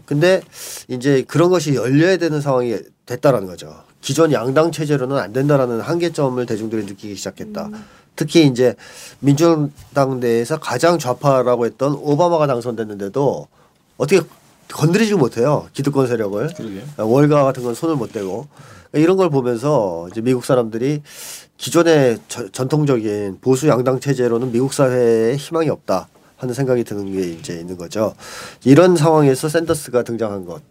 근데 이제 그런 것이 열려야 되는 상황이 됐다라는 거죠. 기존 양당 체제로는 안 된다라는 한계점을 대중들이 느끼기 시작했다. 음. 특히 이제 민주당 내에서 가장 좌파라고 했던 오바마가 당선됐는데도 어떻게 건드리지 못해요. 기득권 세력을. 그러게. 월가 같은 건 손을 못 대고. 이런 걸 보면서 이제 미국 사람들이 기존의 저, 전통적인 보수 양당 체제로는 미국 사회에 희망이 없다 하는 생각이 드는 게 이제 있는 거죠. 이런 상황에서 샌더스가 등장한 것.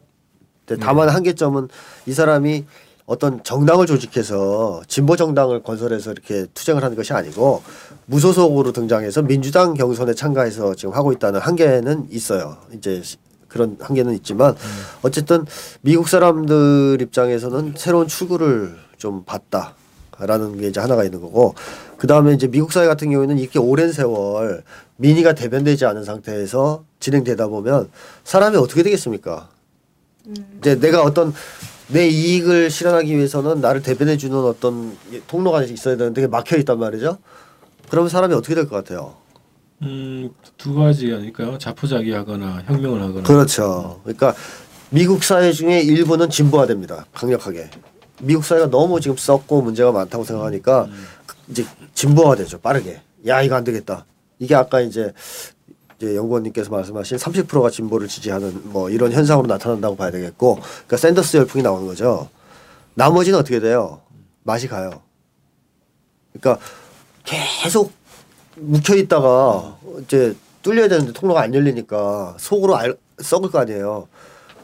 다만 한계점은 이 사람이 어떤 정당을 조직해서 진보 정당을 건설해서 이렇게 투쟁을 하는 것이 아니고 무소속으로 등장해서 민주당 경선에 참가해서 지금 하고 있다는 한계는 있어요. 이제 그런 한계는 있지만 어쨌든 미국 사람들 입장에서는 새로운 출구를 좀 봤다. 라는 게 이제 하나가 있는 거고 그 다음에 이제 미국 사회 같은 경우에는 이렇게 오랜 세월 민의가 대변되지 않은 상태에서 진행되다 보면 사람이 어떻게 되겠습니까? 이제 내가 어떤 내 이익을 실현하기 위해서는 나를 대변해 주는 어떤 통로가 있어야 되는데 막혀 있단 말이죠. 그러면 사람이 어떻게 될 것 같아요? 음, 두 가지 아닐까요? 자포자기하거나 혁명을 하거나. 그렇죠. 그러니까 미국 사회 중에 일부는 진보화됩니다. 강력하게. 미국 사회가 너무 지금 썩고 문제가 많다고 생각하니까 음. 이제 진보화되죠. 빠르게. 야 이거 안 되겠다. 이게 아까 이제 이제 연구원님께서 말씀하신 30%가 진보를 지지하는 뭐 이런 현상으로 나타난다고 봐야 되겠고, 그러니까 샌더스 열풍이 나오는 거죠. 나머지는 어떻게 돼요? 맛이 가요. 그러니까 계속 묵혀 있다가 이제 뚫려야 되는데 통로가 안 열리니까 속으로 알, 썩을 거 아니에요.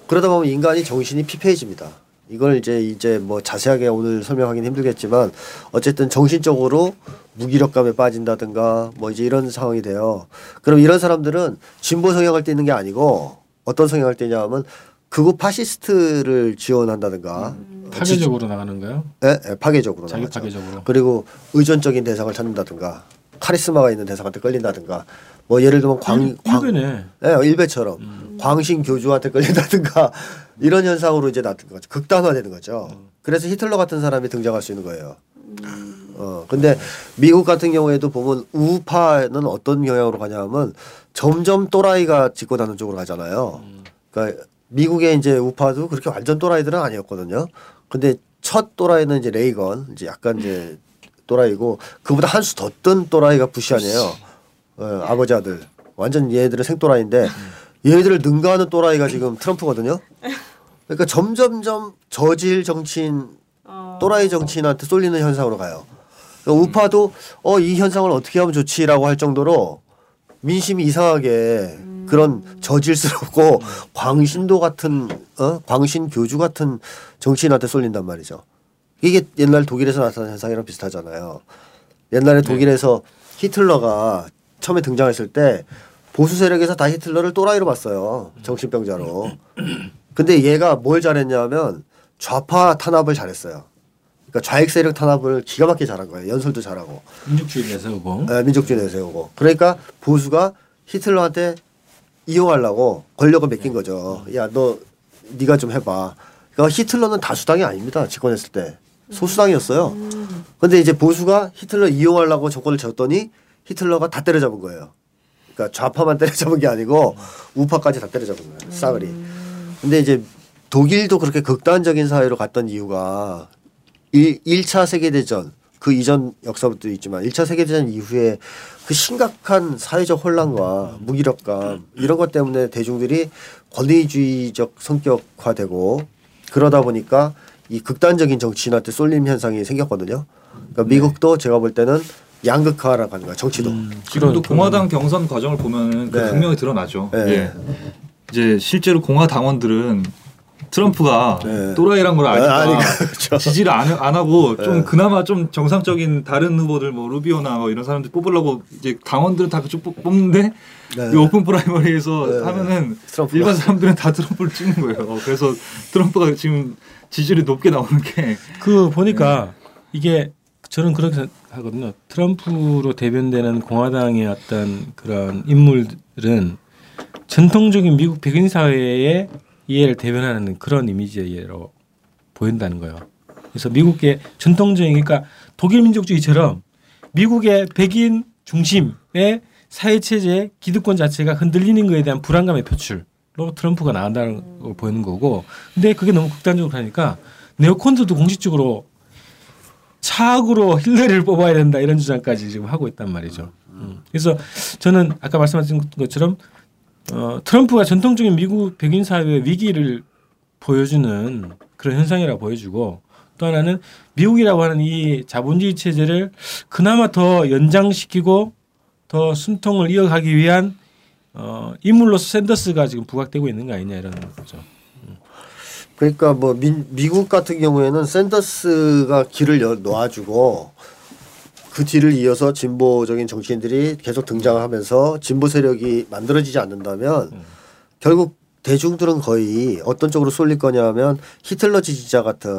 그러다 보면 인간이 정신이 피폐해집니다. 이걸 이제 이제 뭐 자세하게 오늘 설명하기는 힘들겠지만 어쨌든 정신적으로 무기력감에 빠진다든가 뭐 이제 이런 상황이 돼요. 그럼 이런 사람들은 진보 성향을 띠는 게 아니고 어떤 성향을 띠냐면 극우 파시스트를 지원한다든가 음. 파괴적으로 나가는가요? 예, 네, 파괴적으로 자기. 파괴적으로. 그리고 의존적인 대상을 찾는다든가 카리스마가 있는 대상한테 끌린다든가 뭐 예를 들면 광, 광 일베네. 예, 일베처럼 음. 광신 교주한테 끌린다든가 <laughs> 이런 현상으로 이제 나타는 거죠. 극단화되는 거죠. 음. 그래서 히틀러 같은 사람이 등장할 수 있는 거예요. 음. 어, 근데 미국 같은 경우에도 보면 우파는 어떤 경향으로 가냐면 점점 또라이가 다는 쪽으로 가잖아요. 음. 그러니까 미국의 이제 우파도 그렇게 완전 또라이들은 아니었거든요. 근데 첫 또라이는 이제 레이건 이제 약간 이제 또라이고 그보다 한 수 더 뜬 또라이가 부시 아니에요. 어, 아버지 아들. 완전 얘들은 생또라이인데 얘들을 능가하는 또라이가 지금 트럼프거든요. 그러니까 점점점 저질 정치인 어. 또라이 정치인한테 쏠리는 현상으로 가요. 그러니까 우파도 어 이 현상을 어떻게 하면 좋지라고 할 정도로 민심이 이상하게 그런 저질스럽고 광신도 같은 어 광신 교주 같은 정치인한테 쏠린단 말이죠. 이게 옛날 독일에서 나타난 현상이랑 비슷하잖아요. 옛날에 네. 독일에서 히틀러가 처음에 등장했을 때 보수 세력에서 다 히틀러를 또라이로 봤어요. 정신병자로. <clears throat> 근데 얘가 뭘 잘했냐면 좌파 탄압을 잘했어요. 그러니까 좌익 세력 탄압을 기가 막히게 잘한 거예요. 연설도 잘하고. 민족주의 내세우고. 네, 민족주의 내세우고. 그러니까 보수가 히틀러한테 이용하려고 권력을 맡긴 거죠. 야, 너 네가 좀 해봐. 그러니까 히틀러는 다수당이 아닙니다. 집권했을 때. 소수당이었어요. 근데 이제 보수가 히틀러 이용하려고 조건을 줬더니 히틀러가 다 때려잡은 거예요. 그러니까 좌파만 때려잡은 게 아니고 우파까지 다 때려잡은 거예요. 싸그리. 근데 이제 독일도 그렇게 극단적인 사회로 갔던 이유가 1, 1차 세계대전 그 이전 역사부터 있지만 1차 세계대전 이후에 그 심각한 사회적 혼란과 무기력감 이런 것 때문에 대중들이 권위주의적 성격화되고 그러다 보니까 이 극단적인 정치인한테 쏠림 현상이 생겼거든요. 그러니까 미국도 제가 볼 때는 양극화라고 하는 거야 정치도. 음, 지금도 공화당 경선 과정을 보면은 그 네. 분명히 드러나죠. 네. 예. 이제 실제로 공화 당원들은 트럼프가 네. 또라이란 걸 아니까 아, 그렇죠. 지지를 안, 안 하고 좀 네. 그나마 좀 정상적인 다른 후보들 뭐 루비오나 뭐 이런 사람들 뽑으려고 이제 당원들은 다 그쪽 뽑는데 네. 이 open primary에서 네. 하면은 트럼프가. 일반 사람들은 다 트럼프를 찍는 거예요. 그래서 트럼프가 지금 지지율이 높게 나오는 게 그 보니까 이게 저는 그렇게 하거든요. 트럼프로 대변되는 공화당의 어떤 그런 인물들은 전통적인 미국 백인 사회의 이해를 대변하는 그런 이미지의 예로 보인다는 거예요. 그래서 미국의 전통적인 그러니까 독일 민족주의처럼 미국의 백인 중심의 사회 체제 기득권 자체가 흔들리는 것에 대한 불안감의 표출 로 트럼프가 나온다는 걸 보이는 거고 근데 그게 너무 극단적으로 하니까 네오콘들도 공식적으로 차악으로 힐러리를 뽑아야 된다 이런 주장까지 지금 하고 있단 말이죠. 음. 그래서 저는 아까 말씀하신 것처럼 어, 트럼프가 전통적인 미국 백인 사회의 위기를 보여주는 그런 현상이라 보여주고 또 하나는 미국이라고 하는 이 자본주의 체제를 그나마 더 연장시키고 더 순통을 이어가기 위한 어, 인물로서 샌더스가 지금 부각되고 있는 거 아니냐 이런 거죠. 그러니까 뭐 미, 미국 같은 경우에는 샌더스가 길을 여, 놓아주고 그 뒤를 이어서 진보적인 정치인들이 계속 등장하면서 진보 세력이 만들어지지 않는다면 음. 결국 대중들은 거의 어떤 쪽으로 쏠릴 거냐면 히틀러 지지자 같은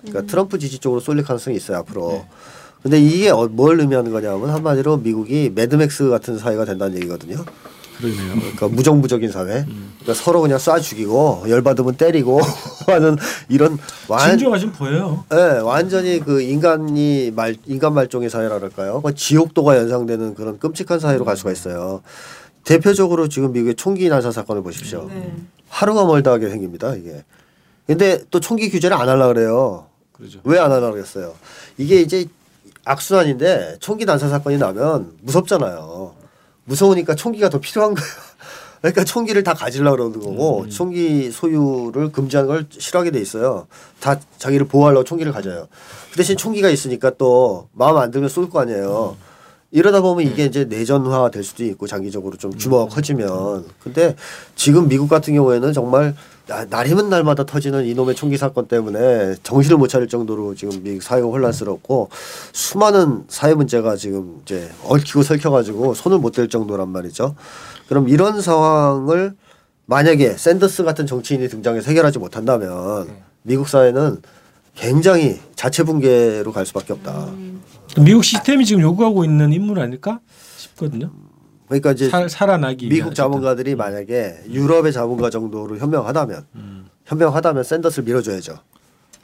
그러니까 음. 트럼프 지지 쪽으로 쏠릴 가능성이 있어요 앞으로. 네. 근데 이게 어, 뭘 의미하는 거냐면 한마디로 미국이 매드맥스 같은 사회가 된다는 얘기거든요. 그러네요. 그러니까 무정부적인 사회. 음. 그러니까 서로 그냥 쏴 죽이고 열 받으면 때리고 <laughs> 하는 이런 완 징조가 좀 보여요. 네, 완전히 그 인간이 말 인간 말종의 사회랄까요? 그 지옥도가 연상되는 그런 끔찍한 사회로 갈 수가 있어요. 대표적으로 지금 미국의 총기 난사 사건을 보십시오. 네. 하루가 멀다 하게 생깁니다, 이게. 근데 또 총기 규제를 안 하려 그래요. 그렇죠. 왜안 하려 그랬어요? 이게 이제 악순환인데 총기 난사 사건이 나면 무섭잖아요. 무서우니까 총기가 더 필요한 거예요. <laughs> 그러니까 총기를 다 가지려고 그러는 거고 음. 총기 소유를 금지하는 걸 싫어하게 돼 있어요. 다 자기를 보호하려고 총기를 가져요. 그 대신 총기가 있으니까 또 마음 안 들면 쏠 거 아니에요. 음. 이러다 보면 이게 이제 내전화 될 수도 있고 장기적으로 좀 규모가 음. 커지면. 근데 지금 미국 같은 경우에는 정말 날이면 날마다 터지는 이놈의 총기 사건 때문에 정신을 못 차릴 정도로 지금 미국 사회가 혼란스럽고 수많은 사회 문제가 지금 이제 얽히고 설켜가지고 손을 못 댈 정도란 말이죠. 그럼 이런 상황을 만약에 샌더스 같은 정치인이 등장해서 해결하지 못한다면 네. 미국 사회는 굉장히 자체 붕괴로 갈 수밖에 없다. 음. 미국 시스템이 지금 요구하고 있는 인물 아닐까 싶거든요. 그러니까 이제 살, 살아나기 미국 자본가들이 만약에 유럽의 자본가 정도로 현명하다면 음. 현명하다면 샌더스를 밀어줘야죠.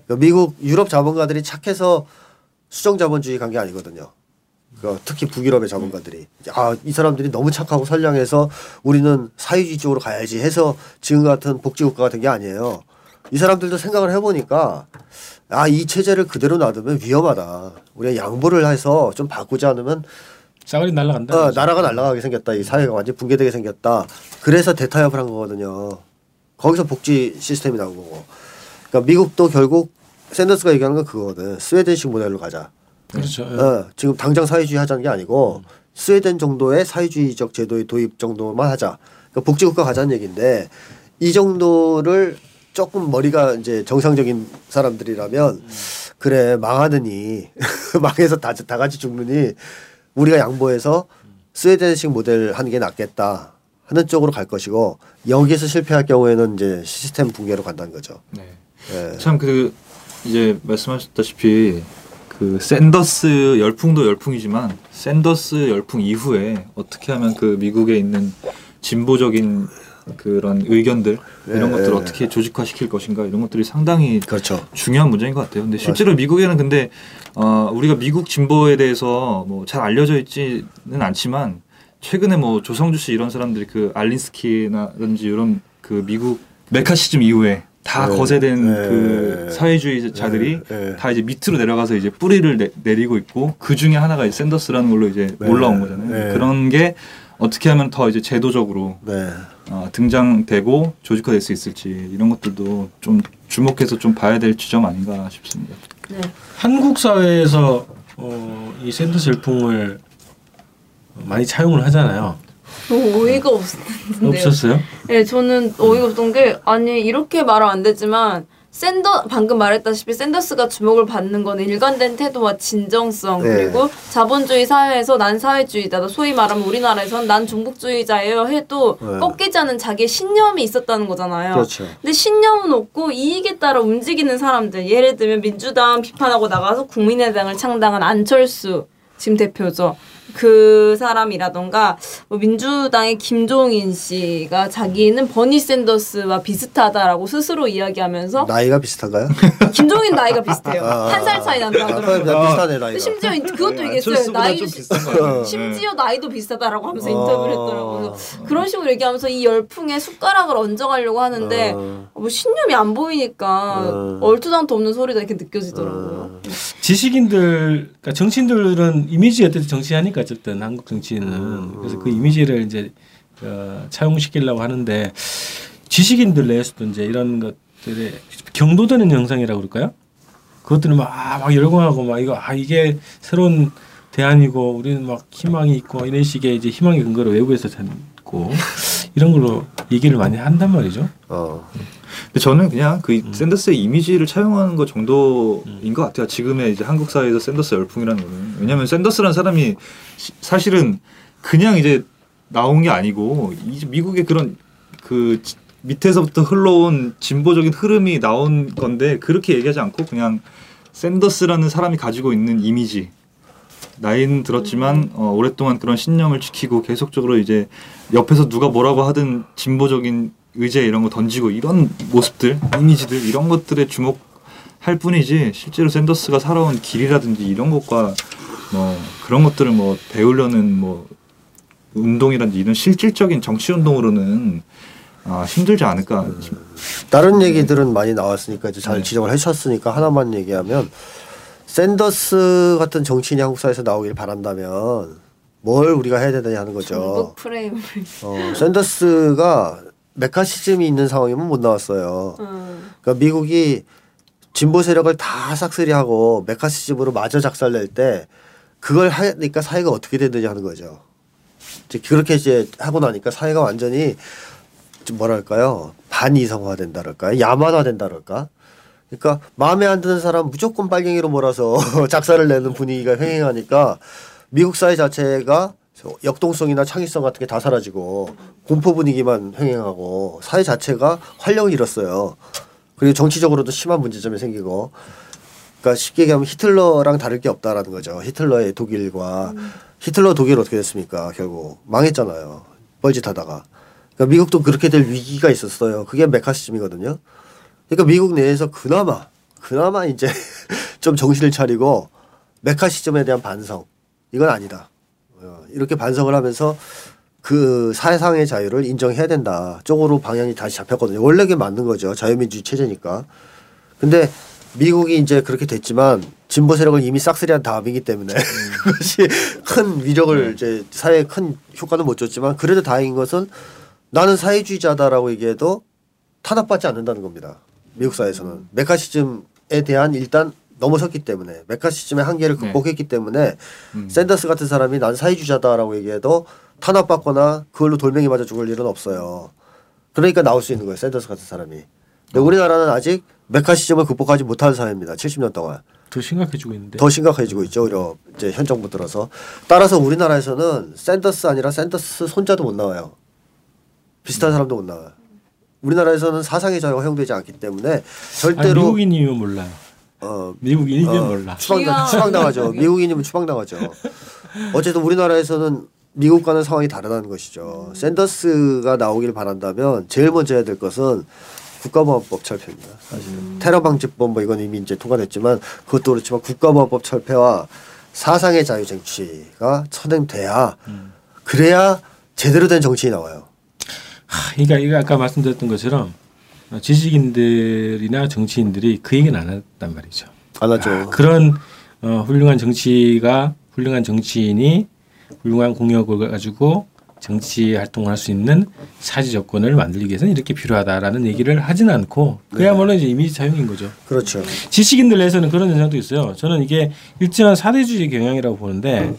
그러니까 미국 유럽 자본가들이 착해서 수정 자본주의 간 게 아니거든요. 그러니까 특히 북유럽의 자본가들이 아이 사람들이 너무 착하고 선량해서 우리는 사회주의 쪽으로 가야지 해서 지금 같은 복지국가가 된 게 아니에요. 이 사람들도 생각을 해보니까 아 이 체제를 그대로 놔두면 위험하다. 우리가 양보를 해서 좀 바꾸지 않으면 싸그리 날아간다. 어, 나라가 날아가게 생겼다. 이 사회가 완전 붕괴되게 생겼다. 그래서 대타협을 한 거거든요. 거기서 복지 시스템이 나온 거고. 그러니까 미국도 결국 샌더스가 얘기하는 건 그거거든. 스웨덴식 모델로 가자. 그렇죠. 어, 지금 당장 사회주의 하자는 게 아니고 음. 스웨덴 정도의 사회주의적 제도의 도입 정도만 하자. 그러니까 복지국가 가자는 얘기인데 이 정도를 조금 머리가 이제 정상적인 사람들이라면 음. 그래 망하느니 <laughs> 망해서 다, 다 같이 죽느니 우리가 양보해서 스웨덴식 모델 하는 게 낫겠다 하는 쪽으로 갈 것이고 여기에서 실패할 경우에는 이제 시스템 붕괴로 간다는 거죠. 네. 네. 참그 이제 말씀하셨다시피 그 샌더스 열풍도 열풍이지만 샌더스 열풍 이후에 어떻게 하면 그 미국에 있는 진보적인 그런 의견들 이런 네, 것들을 네. 어떻게 조직화 시킬 것인가 이런 것들이 상당히 그렇죠. 중요한 문제인 것 같아요. 근데 실제로 맞습니다. 미국에는 근데 어, 우리가 미국 진보에 대해서 뭐 잘 알려져 있지는 않지만 최근에 뭐 조성주 씨 이런 사람들이 그 알린스키나든지 이런 그 미국 메카시즘 이후에 다 네. 거세된 네. 그 사회주의자들이 네. 네. 다 이제 밑으로 내려가서 이제 뿌리를 내, 리고 있고 그 중에 하나가 샌더스라는 걸로 이제 네. 올라온 거잖아요. 네. 그런 게 어떻게 하면 더 이제 제도적으로 어, 등장되고 조직화될 수 있을지 이런 것들도 좀 주목해서 좀 봐야 될 지점 아닌가 싶습니다. 네. 한국 사회에서 어, 이 샌드스 열풍을 많이 차용을 하잖아요. 어이가 없었는데 없었어요? 네, 저는 어이가 없던 게 아니 이렇게 말은 안 되지만 샌더 방금 말했다시피 샌더스가 주목을 받는 거는 일관된 태도와 진정성 네. 그리고 자본주의 사회에서 난 사회주의다. 소위 말하면 우리나라에선 난 중국주의자예요 해도 네. 꺾이지 않은 자기의 신념이 있었다는 거잖아요. 그렇죠. 근데 신념은 없고 이익에 따라 움직이는 사람들 예를 들면 민주당 비판하고 나가서 국민의당을 창당한 안철수 지금 대표죠. 그 사람이라던가 뭐 민주당의 김종인 씨가 자기는 버니 샌더스와 비슷하다라고 스스로 이야기하면서 나이가 비슷한가요? 김종인 나이가 비슷해요. 아, 한 살 차이 난다 그러더라고요. 아, 비슷하네 나이가. 심지어 그것도 <laughs> 네, 얘기했어요. 나이 심지어 나이도 비슷하다라고 하면서 아. 인터뷰를 했더라고요. 그런 식으로 얘기하면서 이 열풍에 숟가락을 얹어가려고 하는데 아. 뭐 신념이 안 보이니까 아. 얼토당토 없는 소리가 이렇게 느껴지더라고요. 지식인들, 그러니까 정치인들은 이미지 어쨌든 정치하니까 어쨌든 한국 정치인은 음. 그래서 그 이미지를 이제 어, 차용시키려고 하는데 지식인들 내에서도 이제 이런 것들에 경도되는 영상이라고 그럴까요? 그것들은 막, 아, 막 열광하고 막 이거 아 이게 새로운 대안이고 우리는 막 희망이 있고 이런 식의 이제 희망의 근거를 외부에서 찾고 이런 걸로 얘기를 많이 한단 말이죠. 어. 근데 저는 그냥 그 음. 샌더스의 이미지를 차용하는 것 정도인 것 같아요. 지금의 이제 한국 사회에서 샌더스 열풍이라는 거는 왜냐하면 샌더스라는 사람이 시, 사실은 그냥 이제 나온 게 아니고 이 미국의 그런 그 밑에서부터 흘러온 진보적인 흐름이 나온 건데 그렇게 얘기하지 않고 그냥 샌더스라는 사람이 가지고 있는 이미지. 나이는 들었지만 어, 오랫동안 그런 신념을 지키고 계속적으로 이제 옆에서 누가 뭐라고 하든 진보적인 의제 이런 거 던지고 이런 모습들 이미지들 이런 것들에 주목할 뿐이지 실제로 샌더스가 살아온 길이라든지 이런 것과 뭐 그런 것들을 뭐 배우려는 뭐 운동이라든지 이런 실질적인 정치 운동으로는 아, 힘들지 않을까. 음. 다른 얘기들은 많이 나왔으니까 이제 잘 네. 지적을 해주셨으니까 하나만 얘기하면 샌더스 같은 정치인이 한국 사회에서 나오길 바란다면 뭘 우리가 해야 되느냐 하는 거죠. 프레임을. 어, 샌더스가 메카시즘이 있는 상황이면 못 나왔어요. 음. 그러니까 미국이 진보 세력을 다 싹쓸이하고 메카시즘으로 마저 작살낼 때 그걸 하니까 사회가 어떻게 되느냐 하는 거죠. 이제 그렇게 이제 하고 나니까 사회가 완전히 좀 뭐랄까요 반이성화된다랄까 야만화된다랄까 그러니까 마음에 안 드는 사람 무조건 빨갱이로 몰아서 <laughs> 작사를 내는 분위기가 횡행하니까 미국 사회 자체가 역동성이나 창의성 같은 게 다 사라지고 공포 분위기만 횡행하고 사회 자체가 활력을 잃었어요. 그리고 정치적으로도 심한 문제점이 생기고 그러니까 쉽게 얘기하면 히틀러랑 다를 게 없다라는 거죠. 히틀러의 독일과 음. 히틀러 독일 어떻게 됐습니까? 결국 망했잖아요. 뻘짓하다가. 그러니까 미국도 그렇게 될 위기가 있었어요. 그게 메카시즘이거든요. 그러니까 미국 내에서 그나마 그나마 이제 <laughs> 좀 정신을 차리고 메카시즘에 대한 반성 이건 아니다. 어, 이렇게 반성을 하면서 그 사회상의 자유를 인정해야 된다. 쪽으로 방향이 다시 잡혔거든요. 원래 그게 맞는 거죠. 자유민주주의 체제니까. 근데 미국이 이제 그렇게 됐지만 진보 세력을 이미 싹쓸이한 다음이기 때문에 음. <laughs> 그것이 큰 위력을 네. 이제 사회에 큰 효과는 못 줬지만 그래도 다행인 것은 나는 사회주의자다라고 얘기해도 탄압받지 않는다는 겁니다. 미국 사회에서는 메카시즘에 대한 일단 넘어섰기 때문에 메카시즘의 한계를 네. 극복했기 네. 때문에 음. 샌더스 같은 사람이 난 사회주의자다라고 얘기해도 탄압받거나 그걸로 돌멩이 맞아 죽을 일은 없어요. 그러니까 나올 수 있는 거예요. 샌더스 같은 사람이. 근데 우리나라는 아직 메카시즘을 극복하지 못한 사회입니다. 70년 동안. 더 심각해지고 있는데. 더 심각해지고 있죠. 오히려 이제 현 정부 들어서. 따라서 우리나라에서는 샌더스 아니라 샌더스 손자도 못 나와요. 비슷한 사람도 못 나와요. 우리나라에서는 사상의 자유가 허용되지 않기 때문에 절대로 아니, 미국인이면 몰라요. 어, 미국인이면 어, 몰라. 추방, 추방당하죠. 미국인이면 추방당하죠. 어쨌든 우리나라에서는 미국과는 상황이 다르다는 것이죠. 샌더스가 나오길 바란다면 제일 먼저 해야 될 것은 국가보안법 철폐입니다. 사실은 음. 테러 방지법 뭐 이건 이미 이제 통과됐지만 그것도 그렇지만 국가보안법 철폐와 사상의 자유 정치가 선행돼야 음. 그래야 제대로 된 정치인이 나와요. 그러니까 이거 아까 말씀드렸던 것처럼 지식인들이나 정치인들이 그 얘기는 안 했단 말이죠. 안 하죠. 아, 그런 어, 훌륭한 정치가 훌륭한 정치인이 훌륭한 공약을 가지고 정치 활동을 할 수 있는 사지 조건을 만들기 위해서는 이렇게 필요하다라는 얘기를 하지는 않고 그야말로 네. 이제 이미지 차용인 거죠. 그렇죠. 지식인들 내에서는 그런 현상도 있어요. 저는 이게 일정한 사대주의 경향이라고 보는데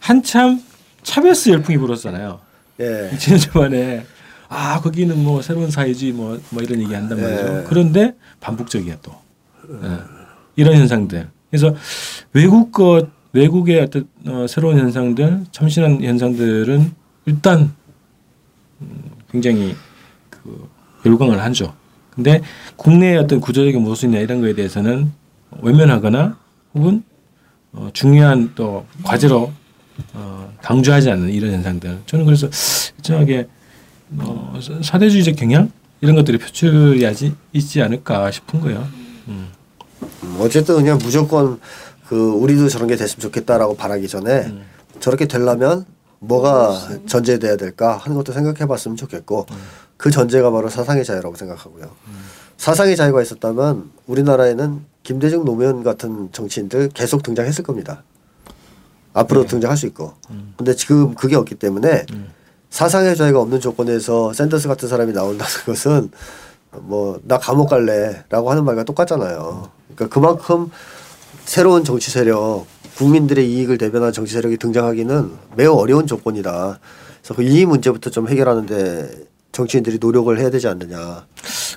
한참 차베스 열풍이 불었잖아요. 예. 2년 전에 아 거기는 뭐 새로운 사회주의 뭐, 뭐 이런 얘기 한단 말이죠. 네. 그런데 반복적이야 또 네. 이런 현상들. 그래서 외국 것 외국의 어떤 어, 새로운 현상들, 참신한 현상들은 일단 음, 굉장히 그 열광을 하죠. 근데 국내의 어떤 구조적인 모순이나 이런 거에 대해서는 외면하거나 혹은 어, 중요한 또 과제로 어, 강조하지 않는 이런 현상들. 저는 그래서 일정하게 어, 사대주의적 경향 이런 것들이 표출이 하지 있지 않을까 싶은 거예요. 음. 음. 어쨌든 그냥 무조건 그 우리도 저런 게 됐으면 좋겠다라고 바라기 전에 음. 저렇게 되려면 뭐가 전제돼야 될까 하는 것도 생각해봤으면 좋겠고 음. 그 전제가 바로 사상의 자유라고 생각하고요. 음. 사상의 자유가 있었다면 우리나라에는 김대중 노무현 같은 정치인들 계속 등장했을 겁니다. 앞으로 네. 등장할 수 있고. 음. 근데 지금 그게 없기 때문에 음. 사상의 자유가 없는 조건에서 샌더스 같은 사람이 나온다는 것은 뭐 나 감옥 갈래라고 하는 말과 똑같잖아요. 그러니까 그만큼 새로운 정치 세력, 국민들의 이익을 대변한 정치 세력이 등장하기는 매우 어려운 조건이다. 그래서 이 문제부터 좀 해결하는데 정치인들이 노력을 해야 되지 않느냐.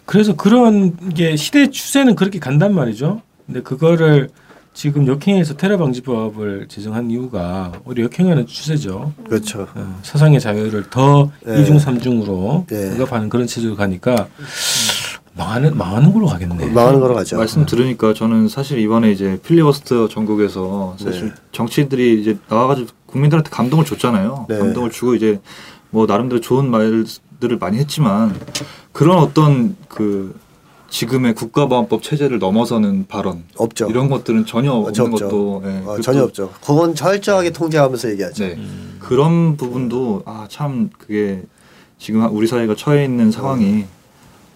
그래서 그런 게 시대 추세는 그렇게 간단 말이죠. 근데 그거를 지금 역행에서 테러 방지법을 제정한 이유가 오히려 역행하는 추세죠. 그렇죠. 어, 사상의 자유를 더 네. 이중 삼중으로 네. 억압하는 그런 체제로 가니까 망하는 망하는 걸로 가겠네. 망하는 거로 가죠. 말씀 들으니까 저는 사실 이번에 이제 필리버스터 전국에서 사실 네. 정치인들이 이제 나와가지고 국민들한테 감동을 줬잖아요. 네. 감동을 주고 이제 뭐 나름대로 좋은 말들을 많이 했지만 그런 어떤 그 지금의 국가보안법 체제를 넘어서는 발언 없죠. 이런 것들은 전혀 없는 없죠. 것도 예, 어, 전혀 없죠. 그건 철저하게 통제하면서 얘기하죠. 네. 그런 부분도 아 참 그게 지금 우리 사회가 처해 있는 상황이 어,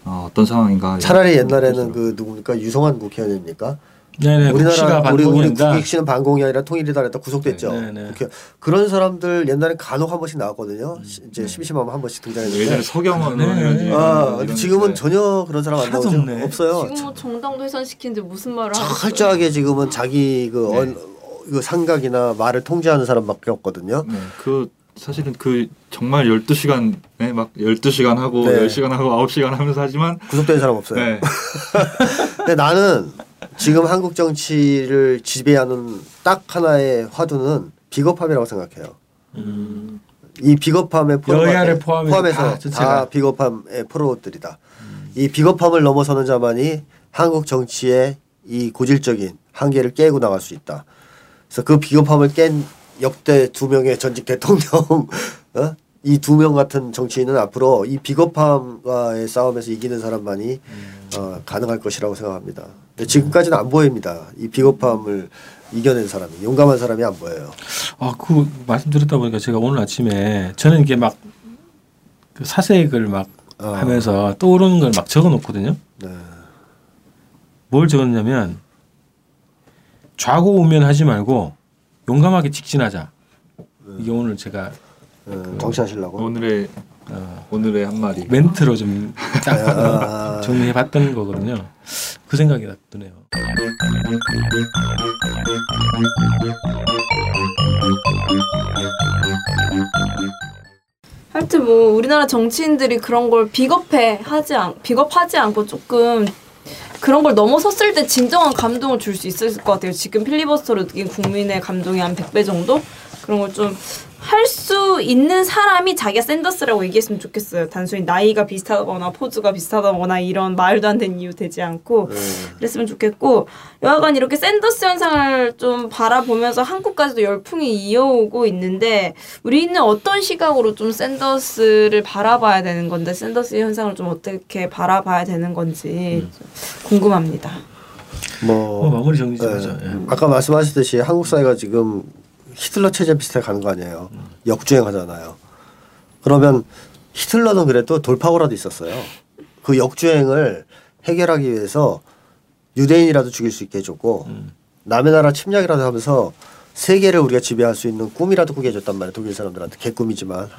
어 떤 상황인가 차라리 옛날에는 그 누굽니까 유성환 국회의원입니까? 네네. 우리나라 우리 우리 반공이다. 국익 씨는 반공이 아니라 통일이다 그랬다 구속됐죠. 네, 네, 네. 국회. 그런 사람들 옛날에 간혹 한 번씩 나왔거든요. 시- 음. 이제 심심하면 한 번씩 예전에 등장했는데. 서경원 네. 아, 근데 지금은 네. 전혀 그런 사람 안 나오죠. 없네. 없어요. 지금 뭐 정당도 훼손시키는데 무슨 말을 하고 철저하게 지금은 자기 그 네. 언, 어, 그 상각이나 말을 통제하는 사람밖에 없거든요. 네, 그 사실은 그 정말 12시간 네, 막 12시간 하고 네. 10시간 하고 9시간 하면서 하지만 구속된 사람 없어요. 네. <laughs> 근데 나는 지금 한국 정치를 지배하는 딱 하나의 화두는 비겁함이라고 생각해요. 이 비겁함의 포로 음. 여야를 포함해서 다 다. 비겁함의 포로들이다. 이 비겁함을 넘어서는 자만이 한국 정치의 이 고질적인 한계를 깨고 나갈 수 있다. 그래서 그 비겁함을 깬 역대 두 명의 전직 대통령 <laughs> 어? 이 두 명 같은 정치인은 앞으로 이 비겁함과의 싸움에서 이기는 사람만이 어, 가능할 것이라고 생각합니다. 근데 지금까지는 안 보입니다. 이 비겁함을 이겨낸 사람이 용감한 사람이 안 보여요. 아, 그 말씀 들었다 보니까 제가 오늘 아침에 저는 이게 막그 사색을 막 어. 하면서 떠오르는 걸 막 적어 놓거든요. 네. 뭘 적었냐면 좌고 우면하지 말고 용감하게 직진하자. 이게 오늘 제가 어, 정치하시려고. 오늘의 어, 오늘의 한 마디. 멘트로 좀 <laughs> 딱 아. 정리해 봤던 거거든요. 그 생각이 나 드네요. 하여튼 뭐 우리나라 정치인들이 그런 걸 비겁해 하지 않 비겁하지 않고 조금 그런 걸 넘어섰을 때 진정한 감동을 줄 수 있을 것 같아요. 지금 필리버스터로 느낀 국민의 감동이 한 100배 정도? 그런 걸 좀 할 수 있는 사람이 자기가 샌더스라고 얘기했으면 좋겠어요. 단순히 나이가 비슷하거나 포즈가 비슷하다거나 이런 말도 안 되는 이유 되지 않고 그랬으면 좋겠고 여하간 이렇게 샌더스 현상을 좀 바라보면서 한국까지도 열풍이 이어오고 있는데 우리는 어떤 시각으로 좀 샌더스를 바라봐야 되는 건데 샌더스 현상을 좀 어떻게 바라봐야 되는 건지 좀 궁금합니다. 뭐 어, 마무리 정리 좀 예. 하죠. 예. 아까 말씀하셨듯이 한국 사회가 지금 히틀러 체제 비슷하게 가는 거 아니에요. 역주행하잖아요. 그러면 히틀러는 그래도 돌파구라도 있었어요. 그 역주행을 해결하기 위해서 유대인이라도 죽일 수 있게 해줬고 남의 나라 침략이라도 하면서 세계를 우리가 지배할 수 있는 꿈이라도 꾸게 해줬단 말이에요. 독일 사람들한테 개꿈이지만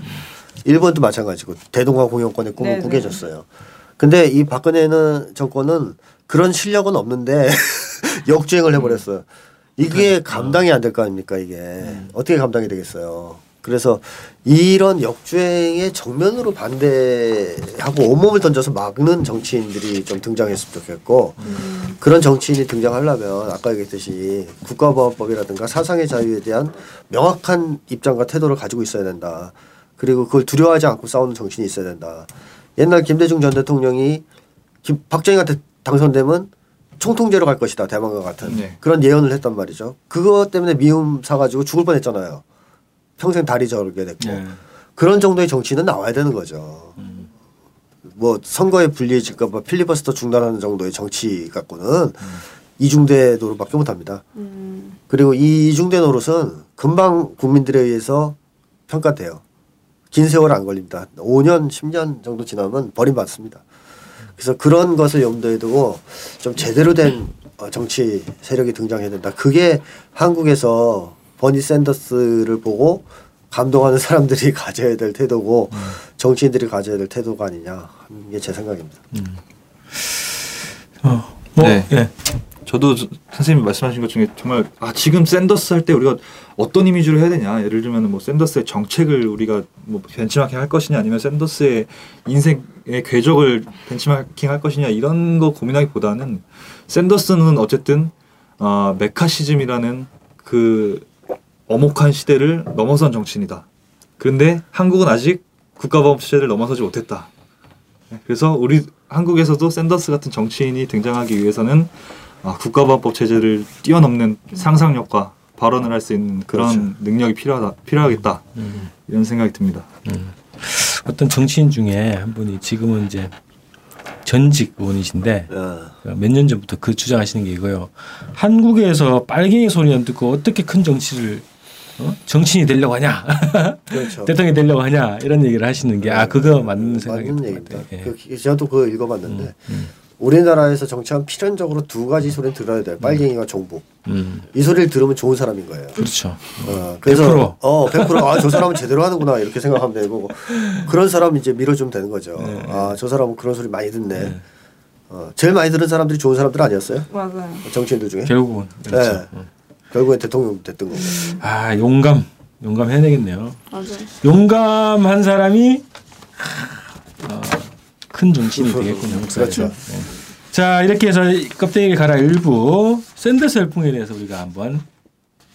일본도 마찬가지고 대동강 공영권의 꿈을 네네. 꾸게 해줬어요. 근데 이 박근혜는 정권은 그런 실력은 없는데 <laughs> 역주행을 해버렸어요. 이게 감당이 안 될 거 아닙니까 이게 어떻게 감당이 되겠어요. 그래서 이런 역주행에 정면으로 반대하고 온몸을 던져서 막는 정치인들이 좀 등장했으면 좋겠고 그런 정치인이 등장하려면 아까 얘기했듯이 국가보안법이라든가 사상의 자유에 대한 명확한 입장과 태도를 가지고 있어야 된다. 그리고 그걸 두려워하지 않고 싸우는 정신이 있어야 된다. 옛날 김대중 전 대통령이 김, 박정희한테 당선되면 총통제로 갈 것이다 대만과 같은 네. 그런 예언을 했단 말이죠. 그것 때문에 미움 사가지고 죽을 뻔했잖아요. 평생 다리 저르게 됐고 예. 그런 정도의 정치는 나와야 되는 거죠. 뭐 선거에 불리해질까봐 필리버스터 중단하는 정도의 정치 갖고는 이중대 노릇밖에 못합니다. 그리고 이 이중대 노릇은 금방 국민들에 의해서 평가돼요. 긴 세월 안 걸립니다. 5년, 10년 정도 지나면 버림받습니다. 그래서 그런 것을 염두에 두고 좀 제대로 된 어, 정치 세력이 등장해야 된다. 그게 한국에서 버니 샌더스를 보고 감동하는 사람들이 <laughs> 가져야 될 태도고 정치인들이 가져야 될 태도가 아니냐 하는 게 제 생각입니다. 어, 뭐, 네. 예. 저도 저- 선생님 말씀하신 것 중에 정말 아 지금 샌더스 할 때 우리가 어떤 이미지로 해야 되냐 예를 들면 뭐 샌더스의 정책을 우리가 뭐 벤치마킹 할 것이냐 아니면 샌더스의 인생의 궤적을 벤치마킹 할 것이냐 이런 거 고민하기보다는 샌더스는 어쨌든 어, 메카시즘이라는 그 엄혹한 시대를 넘어선 정치인이다. 그런데 한국은 아직 국가보험 체제를 넘어서지 못했다. 네, 그래서 우리 한국에서도 샌더스 같은 정치인이 등장하기 위해서는 아, 국가보안법 체제를 뛰어넘는 상상력과 발언을 할 수 있는 그런 그렇죠. 능력이 필요하다 필요하겠다 음. 이런 생각이 듭니다. 어떤 정치인 중에 한 분이 지금은 이제 전직 의원이신데 어. 몇년 전부터 그 주장하시는 게 이거요. 한국에서 빨갱이 소리 안 듣고 어떻게 큰 정치를 어? 정치인이 되려고 하냐, <laughs> 그렇죠. 대통령이 되려고 하냐 이런 얘기를 하시는 게 아 그거 맞는 어, 생각이 맞는 것 얘기입니다. 같아요. 예. 그, 저도 그거 읽어봤는데 음. 우리나라에서 정치하면 필연적으로 두 가지 소리는 들어야 돼요. 빨갱이와 정부. 음, 이 소리를 들으면 좋은 사람인 거예요. 그렇죠. 어, 그래서 100%. 어, 100% 아, 저 사람은 제대로 하는구나 이렇게 생각하면 되고 그런 사람 이제 밀어주면 되는 거죠. 네. 아, 저 사람은 그런 소리 많이 듣네. 어, 제일 많이 들은 사람들이 좋은 사람들 아니었어요? 맞아요. 정치인들 중에. 결국은 그렇죠. 네. 결국엔 대통령 됐던 거고. 아 용감, 용감 해내겠네요. 맞아요. 용감한 사람이 어, 큰 정치인이 되겠군요. <laughs> 그렇죠. 네. 자 이렇게 해서 껍데기를 갈아 일부 샌더스 열풍에 대해서 우리가 한번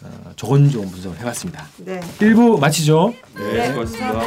어, 조곤조곤 분석을 해봤습니다. 네. 일부 마치죠. 네, 수고하셨습니다.